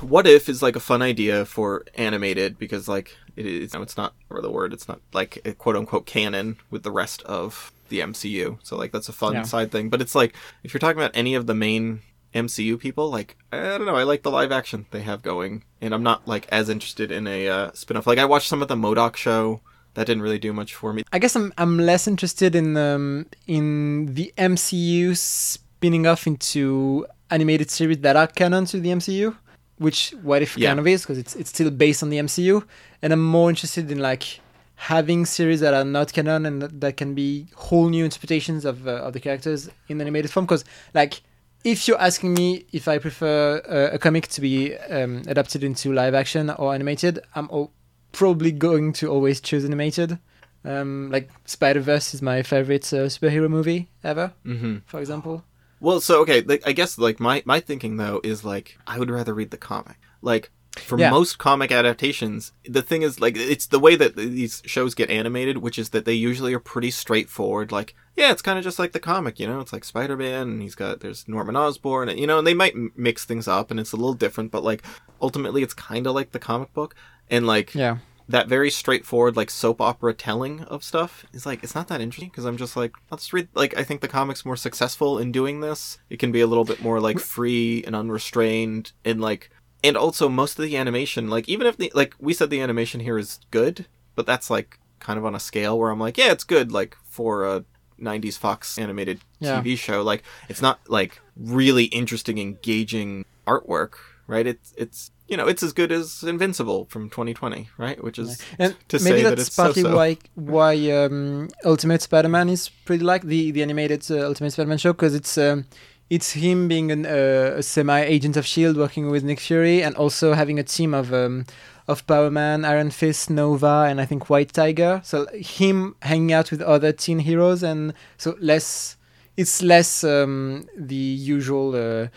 what if is like a fun idea for animated because like it is. No, it's not or the word. It's not like a quote unquote canon with the rest of the MCU. So like that's a fun Yeah. side thing. But it's like if you're talking about any of the main MCU people, like I don't know, I like the live action they have going, and I'm not like as interested in a uh, spin off. Like I watched some of the MODOK show. That didn't really do much for me. I guess I'm I'm less interested in um, in the MCU spinning off into animated series that are canon to the MCU, which what if Yeah. kind of is because it's it's still based on the MCU, and I'm more interested in like having series that are not canon and that, can be whole new interpretations of uh, of the characters in animated form. Because like if you're asking me if I prefer uh, a comic to be um, adapted into live action or animated, I'm al- probably going to always choose animated. Um, like Spider Verse is my favorite uh, superhero movie ever, Mm-hmm. for example. Well, so okay, like, I guess like my my thinking though is like I would rather read the comic. Like for Yeah. most comic adaptations, the thing is like it's the way that these shows get animated, which is that they usually are pretty straightforward. Like yeah, it's kind of just like the comic, you know. It's like Spider Man, and he's got there's Norman Osborn, and you know, and they might mix things up, and it's a little different, but like ultimately, it's kind of like the comic book, and like Yeah. that very straightforward like soap opera telling of stuff is like it's not that interesting because I'm just like let's read like I think the comics more successful in doing this. It can be a little bit more like free and unrestrained and like and also most of the animation like even if the like we said the animation here is good, but that's like kind of on a scale where I'm like yeah it's good like for a 90s Fox animated Yeah. TV show like it's not like really interesting engaging artwork right it's it's you know it's as good as Invincible from 2020 right which is And to maybe say that that's it's partly so-so. why why um, Ultimate Spider-Man is pretty like the the animated uh, Ultimate Spider-Man show because it's um, it's him being an, uh, a semi agent of Shield working with Nick Fury and also having a team of um, of Power Man, Iron Fist, Nova, and I think White Tiger. So him hanging out with other teen heroes and so less. It's less um, the usual. Uh,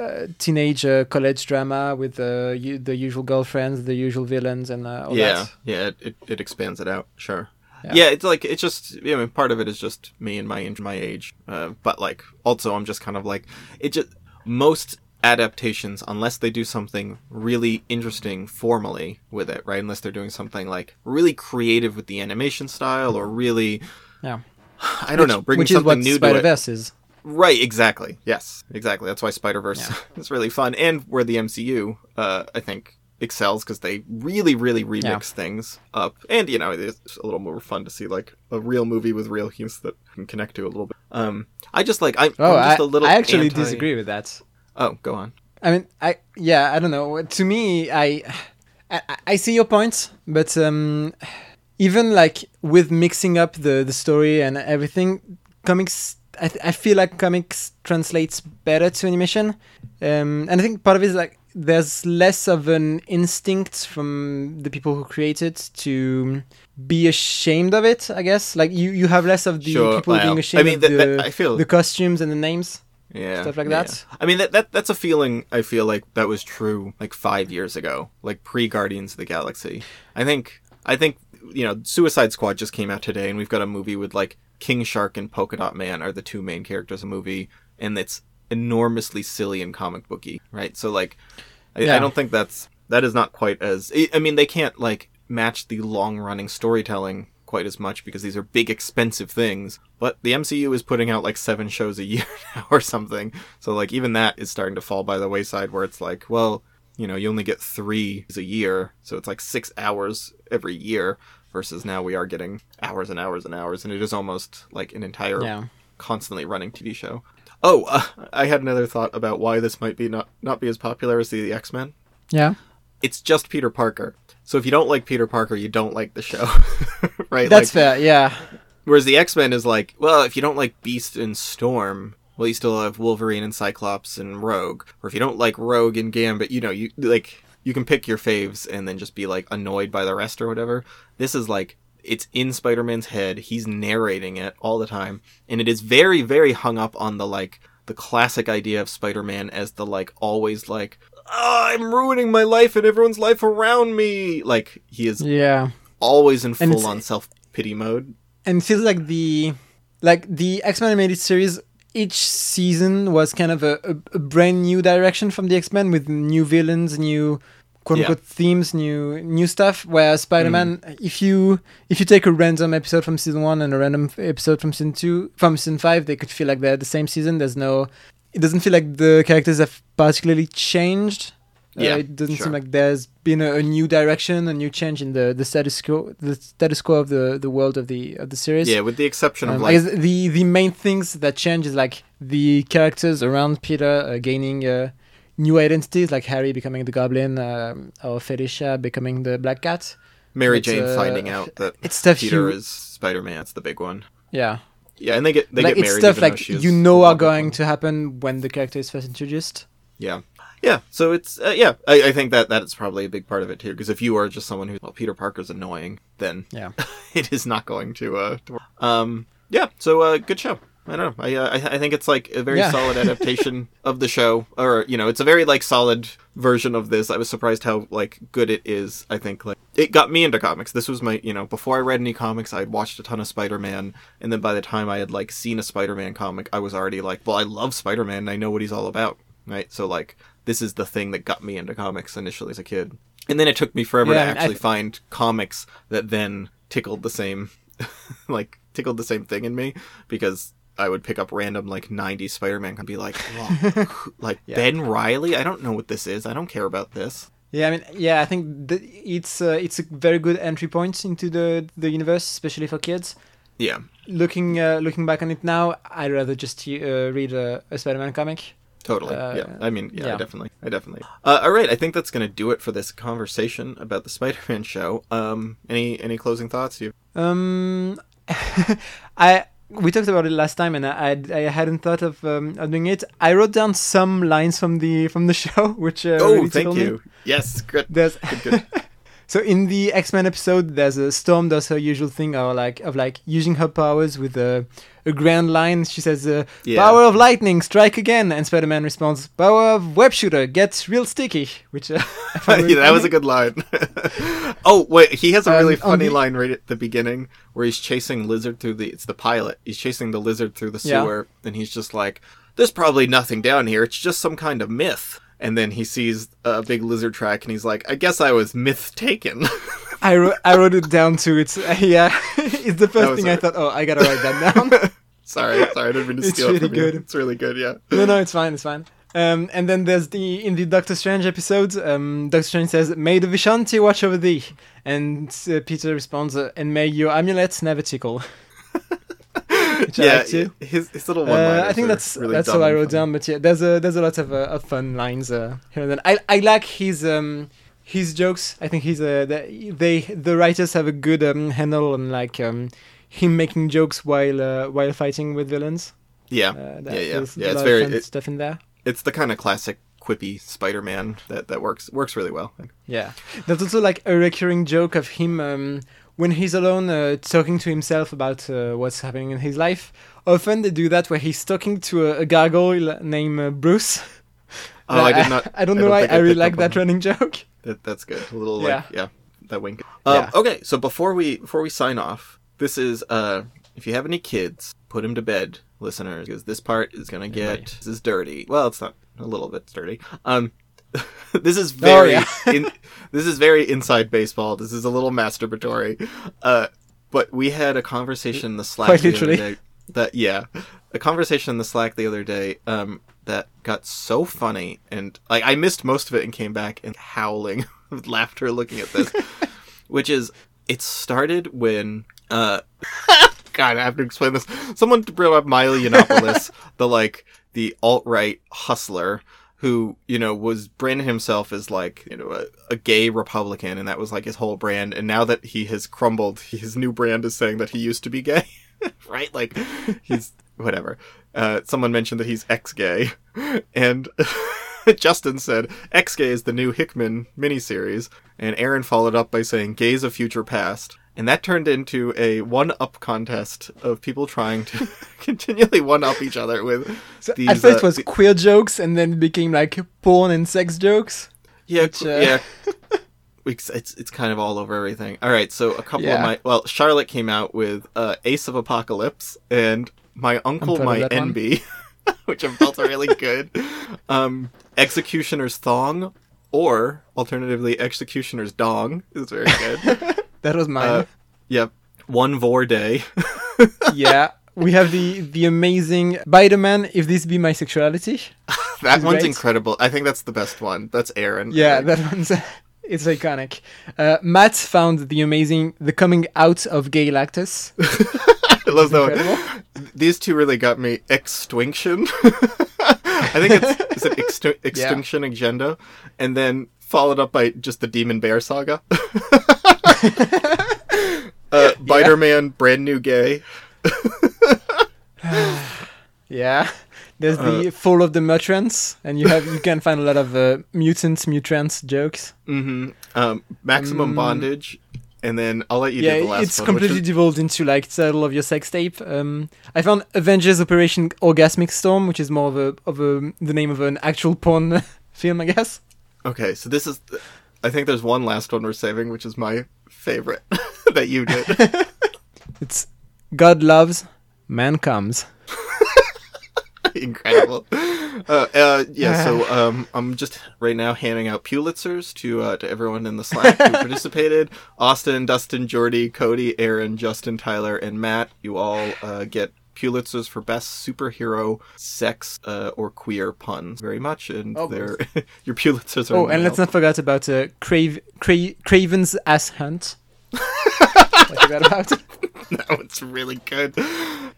uh, teenage uh, college drama with uh, u- the usual girlfriends, the usual villains, and uh, all yeah that. yeah it, it, it expands it out sure Yeah. yeah. it's like it's just you know part of it is just me and my my age uh, but like also i'm just kind of like it just most adaptations unless they do something really interesting formally with it right unless they're doing something like really creative with the animation style or really Yeah. i don't know bringing which is something what new Spider to it Verse is. Right, exactly. Yes, exactly. That's why Spider Verse is really fun, and where the MCU, uh, I think, excels because they really, really remix Yeah. things up, and you know, it's a little more fun to see like a real movie with real humans that can connect to a little bit. Um, I just like I'm, Oh, I'm just a little. I actually anti- disagree with that. Oh, go on. I mean, I yeah, I don't know. To me, I I, I see your point, but um, even like with mixing up the the story and everything, comics. I, th- I feel like comics translates better to animation, um, and I think part of it is like there's less of an instinct from the people who create it to be ashamed of it. I guess like you you have less of the Sure, people well, being I ashamed mean, of the, that- I feel- the costumes and the names. yeah, stuff like yeah. that. I mean, that, that that's a feeling I feel like that was true like five years ago, like pre Guardians of the Galaxy. I think I think you know Suicide Squad just came out today, and we've got a movie with like King Shark and Polka Dot Man are the two main characters of the movie, and it's enormously silly and comic booky, right? So like, I, I don't think that's that is not quite as. I- mean, they can't like match the long running storytelling quite as much because these are big expensive things but the MCU is putting out like 7 shows a year now or something so like even that is starting to fall by the wayside where it's like well you know you only get 3 a year so it's like 6 hours every year versus now we are getting hours and hours and hours and it is almost like an entire Yeah. constantly running TV show oh uh, I had another thought about why this might be not not be as popular as the, the X-Men Yeah. it's just Peter Parker. So if you don't like Peter Parker, you don't like the show, right? That's like, fair. Yeah. Whereas the X Men is like, well, if you don't like Beast and Storm, well, you still have Wolverine and Cyclops and Rogue. Or if you don't like Rogue and Gambit, you know, you like you can pick your faves and then just be like annoyed by the rest or whatever. This is like it's in Spider Man's head. He's narrating it all the time, and it is very, very hung up on the like the classic idea of Spider Man as the like always like. Oh, I'm ruining my life and everyone's life around me. Like he is Yeah. always in full on self pity mode. and it feels like the like the X-Men animated series each season was kind of a, a, a brand new direction from the X-Men with new villains, new quote unquote themes, new new stuff. Whereas Spider-Man, Mm. if you if you take a random episode from season one and a random episode from season two from season five, they could feel like they're the same season. There's no it doesn't feel like the characters have particularly changed. Uh, Yeah, it doesn't sure. seem like there's been a, a new direction, a new change in the, the status quo, the status quo of the, the world of the of the series. Yeah, with the exception of Um, like the the main things that change is like the characters around Peter uh, gaining uh, new identities, like Harry becoming the Goblin, um, or Felicia becoming the Black Cat. Mary it's, Jane uh, finding out that it's stuff Peter you- is Spider Man. That's the big one. Yeah, Yeah, and they get they like get it's married. stuff like you know are going to happen when the character is first introduced. Yeah, yeah. So it's uh, yeah. I, I think that that is probably a big part of it too. Because if you are just someone who well, Peter Parker's annoying, then Yeah. it is not going to uh to work. um yeah. So uh, good show. I don't know. I, uh, I I think it's like a very Yeah. solid adaptation of the show, or you know, it's a very like solid version of this. I was surprised how like good it is. I think like it got me into comics. This was my you know before I read any comics, I had watched a ton of Spider Man, and then by the time I had like seen a Spider Man comic, I was already like, well, I love Spider Man. and I know what he's all about, right? So like this is the thing that got me into comics initially as a kid, and then it took me forever Yeah, to I actually find comics that then tickled the same like tickled the same thing in me because I would pick up random like 90s Spider-Man and be like, "Whoa, who- like Ben Riley? I don't know what this is. I don't care about this. Yeah, I mean, yeah, I think th- it's uh, it's a very good entry point into the the universe, especially for kids. Yeah, Looking uh, looking back on it now, I'd rather just uh, read a, a Spider-Man comic. totally. Uh, yeah, I mean, yeah, I definitely, I definitely. Uh, all right, I think that's gonna do it for this conversation about the Spider-Man show. Um, any any closing thoughts? You? Um, I we talked about it last time, and I I'd- I, hadn't thought of um, of doing it. I wrote down some lines from the from the show, which uh, Oh, really thank tickled me. you. Yes, good. There's Good, good. so in the X Men episode, there's a Storm does her usual thing, or like of like using her powers with a a grand line. She says, uh, Yeah. "Power of lightning, strike again," and Spider Man responds, "Power of web shooter, gets real sticky." Which uh, I found really yeah, that was a good line. oh wait, he has a really Um, funny the- line right at the beginning where he's chasing lizard through the. It's the pilot. He's chasing the lizard through the Yeah. sewer, and he's just like, "There's probably nothing down here. It's just some kind of myth." And then he sees a big lizard track, and he's like, "I guess I was myth taken." I wrote, I wrote it down too. It's uh, yeah, it's the first thing I thought. Oh, I gotta write that down. sorry, sorry, I didn't mean to It's steal it really from you. good. It's really good. Yeah. no, no, it's fine, it's fine. Um, and then there's the in the Doctor Strange episode. Um, Doctor Strange says, "May the Vishanti watch over thee," and uh, Peter responds, "And may your amulets never tickle." Which I yeah, like too. his, his little Uh, one. I think that's that's all I wrote down. But yeah, there's a there's a lot of, uh, of fun lines uh, here and then. I I like his um his jokes. I think he's uh, the, they the writers have a good um, handle on like um him making jokes while uh, while fighting with villains. Yeah, Uh, that- yeah, yeah, a yeah. It's lot of very. fun It, stuff in there. it's the kind of classic quippy Spider-Man that that works works really well. Yeah, there's also like a recurring joke of him um, when he's alone uh, talking to himself about uh, what's happening in his life. Often they do that where he's talking to a, a gargoyle named uh, Bruce. Oh, I did not. I, don't know why think I, really like that running joke. That that's good. A little Yeah. like yeah, that wink. Um, Yeah. Okay, so before we before we sign off, this is uh, if you have any kids, put them to bed, listeners, because this part is gonna get this is dirty. Well, it's not a little bit dirty. Um, this is very yeah. in, this is very inside baseball. This is a little masturbatory. Uh, but we had a conversation in the Slack Quite the other day that yeah, a conversation in the Slack the other day um that got so funny and like I missed most of it and came back and howling with laughter looking at this, which is it started when uh God I have to explain this. Someone brought up Milo Yiannopoulos, the like the alt right hustler who you know was branding himself as like you know a, a gay Republican and that was like his whole brand and now that he has crumbled his new brand is saying that he used to be gay. Right? Like he's whatever. Uh, someone mentioned that he's ex-gay and Justin said ex-gay is the new Hickman miniseries and Aaron followed up by saying gays of future past and that turned into a one-up contest of people trying to continually one-up each other with So these, at first uh, it was the- queer jokes, and then it became like porn and sex jokes. Yeah, Which, uh, yeah. It's, it's it's kind of all over everything. All right, so a couple of my well, Charlotte came out with uh, Ace of Apocalypse and my uncle, my. NB, which I felt are really good. Um, Executioner's Thong, or alternatively Executioner's Dong is very good. That was mine. uh, yep, One Vor Day. yeah. We have the the amazing Spider-Man. If this be my sexuality. that one's great. incredible. I think that's the best one. That's Aaron. Yeah, that one's it's iconic. Uh, Matt found the amazing the coming out of gay lactus. I love that one. These two really got me. Extinction. I think it's is it Extinction Agenda, and then followed up by just the Demon Bear saga. uh, Biter Man, brand new gay. Yeah. There's Uh, the fall of the mutants, and you have you can find a lot of uh, mutants mutrans jokes. hmm Um, maximum bondage, and then I'll let you do the yeah, last it's one. completely is, devolved into like title of your sex tape. Um, I found Avengers Operation Orgasmic Storm, which is more of a of a the name of an actual porn film, I guess. okay, so this is. I think there's one last one we're saving, which is my favorite that you did. It's God loves, man comes. Incredible. Uh, uh, yeah, so um, I'm just right now handing out Pulitzers to uh, to everyone in the Slack who participated. Austin, Dustin, Jordy, Cody, Aaron, Justin, Tyler, and Matt. You all uh, get Pulitzers for best superhero, sex, uh, or queer puns. Very much, and Oh, they're your Pulitzers are. Oh, and let's not forget about uh, Crave, Cra- Kraven's ass hunt. I forgot about no, it's really good.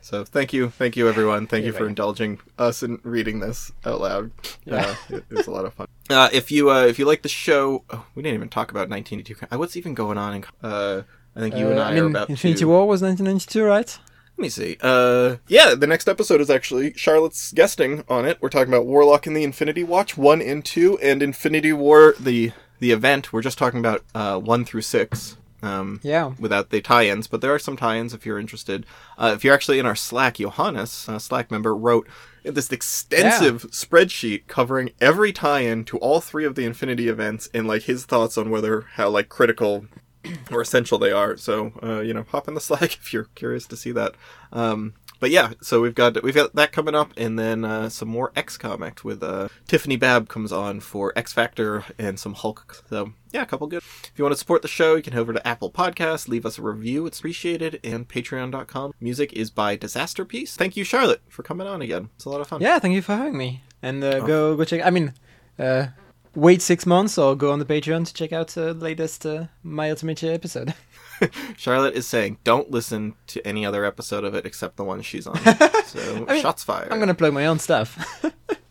So thank you, thank you everyone. Thank you for indulging us in reading this out loud. Yeah. Uh, it, it was a lot of fun. Uh, if you uh, if you like the show, oh, we didn't even talk about 1982. Uh, What's even going on? In, uh, I think you and Uh, I, I mean, are about Infinity to. War was 1992, right? Let me see. Uh, yeah, the next episode is actually Charlotte's guesting on it. We're talking about Warlock and the Infinity Watch one and two, and Infinity War the the event. We're just talking about uh, one through six. Um, Yeah. without the tie-ins, but there are some tie-ins if you're interested. Uh, if you're actually in our Slack, Johannes, a Slack member, wrote this extensive spreadsheet covering every tie-in to all three of the Infinity events and like his thoughts on whether how like critical or essential they are. So uh, you know, hop in the Slack if you're curious to see that. Um, but yeah, so we've got we've got that coming up, and then uh, some more X comic with uh, Tiffany Babb comes on for X Factor and some Hulk. So yeah, a couple good. If you want to support the show, you can head over to Apple Podcasts, leave us a review; it's appreciated. And Patreon.com. Music is by Disasterpeace. Thank you, Charlotte, for coming on again. It's a lot of fun. Yeah, thank you for having me. And Oh. uh, go go check. I mean, uh, wait six months or go on the Patreon to check out uh, the latest uh, My Ultimate Year episode. Charlotte is saying, don't listen to any other episode of it except the one she's on. So I mean, shots fired. I'm gonna plug my own stuff.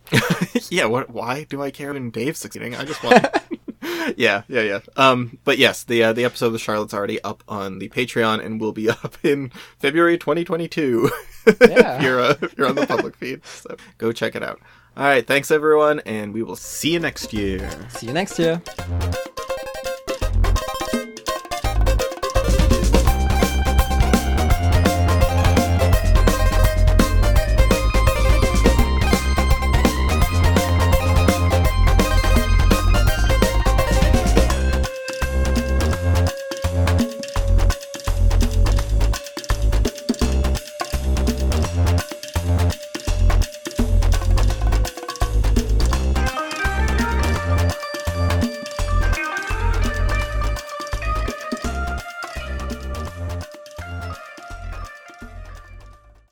yeah, what? Why do I care when Dave's succeeding? I just want. yeah, yeah, yeah. Um, but yes, the uh, the episode of Charlotte's already up on the Patreon and will be up in February 2022. Yeah. if you're uh, if you're on the public feed, so go check it out. All right, thanks everyone, and we will see you next year. See you next year.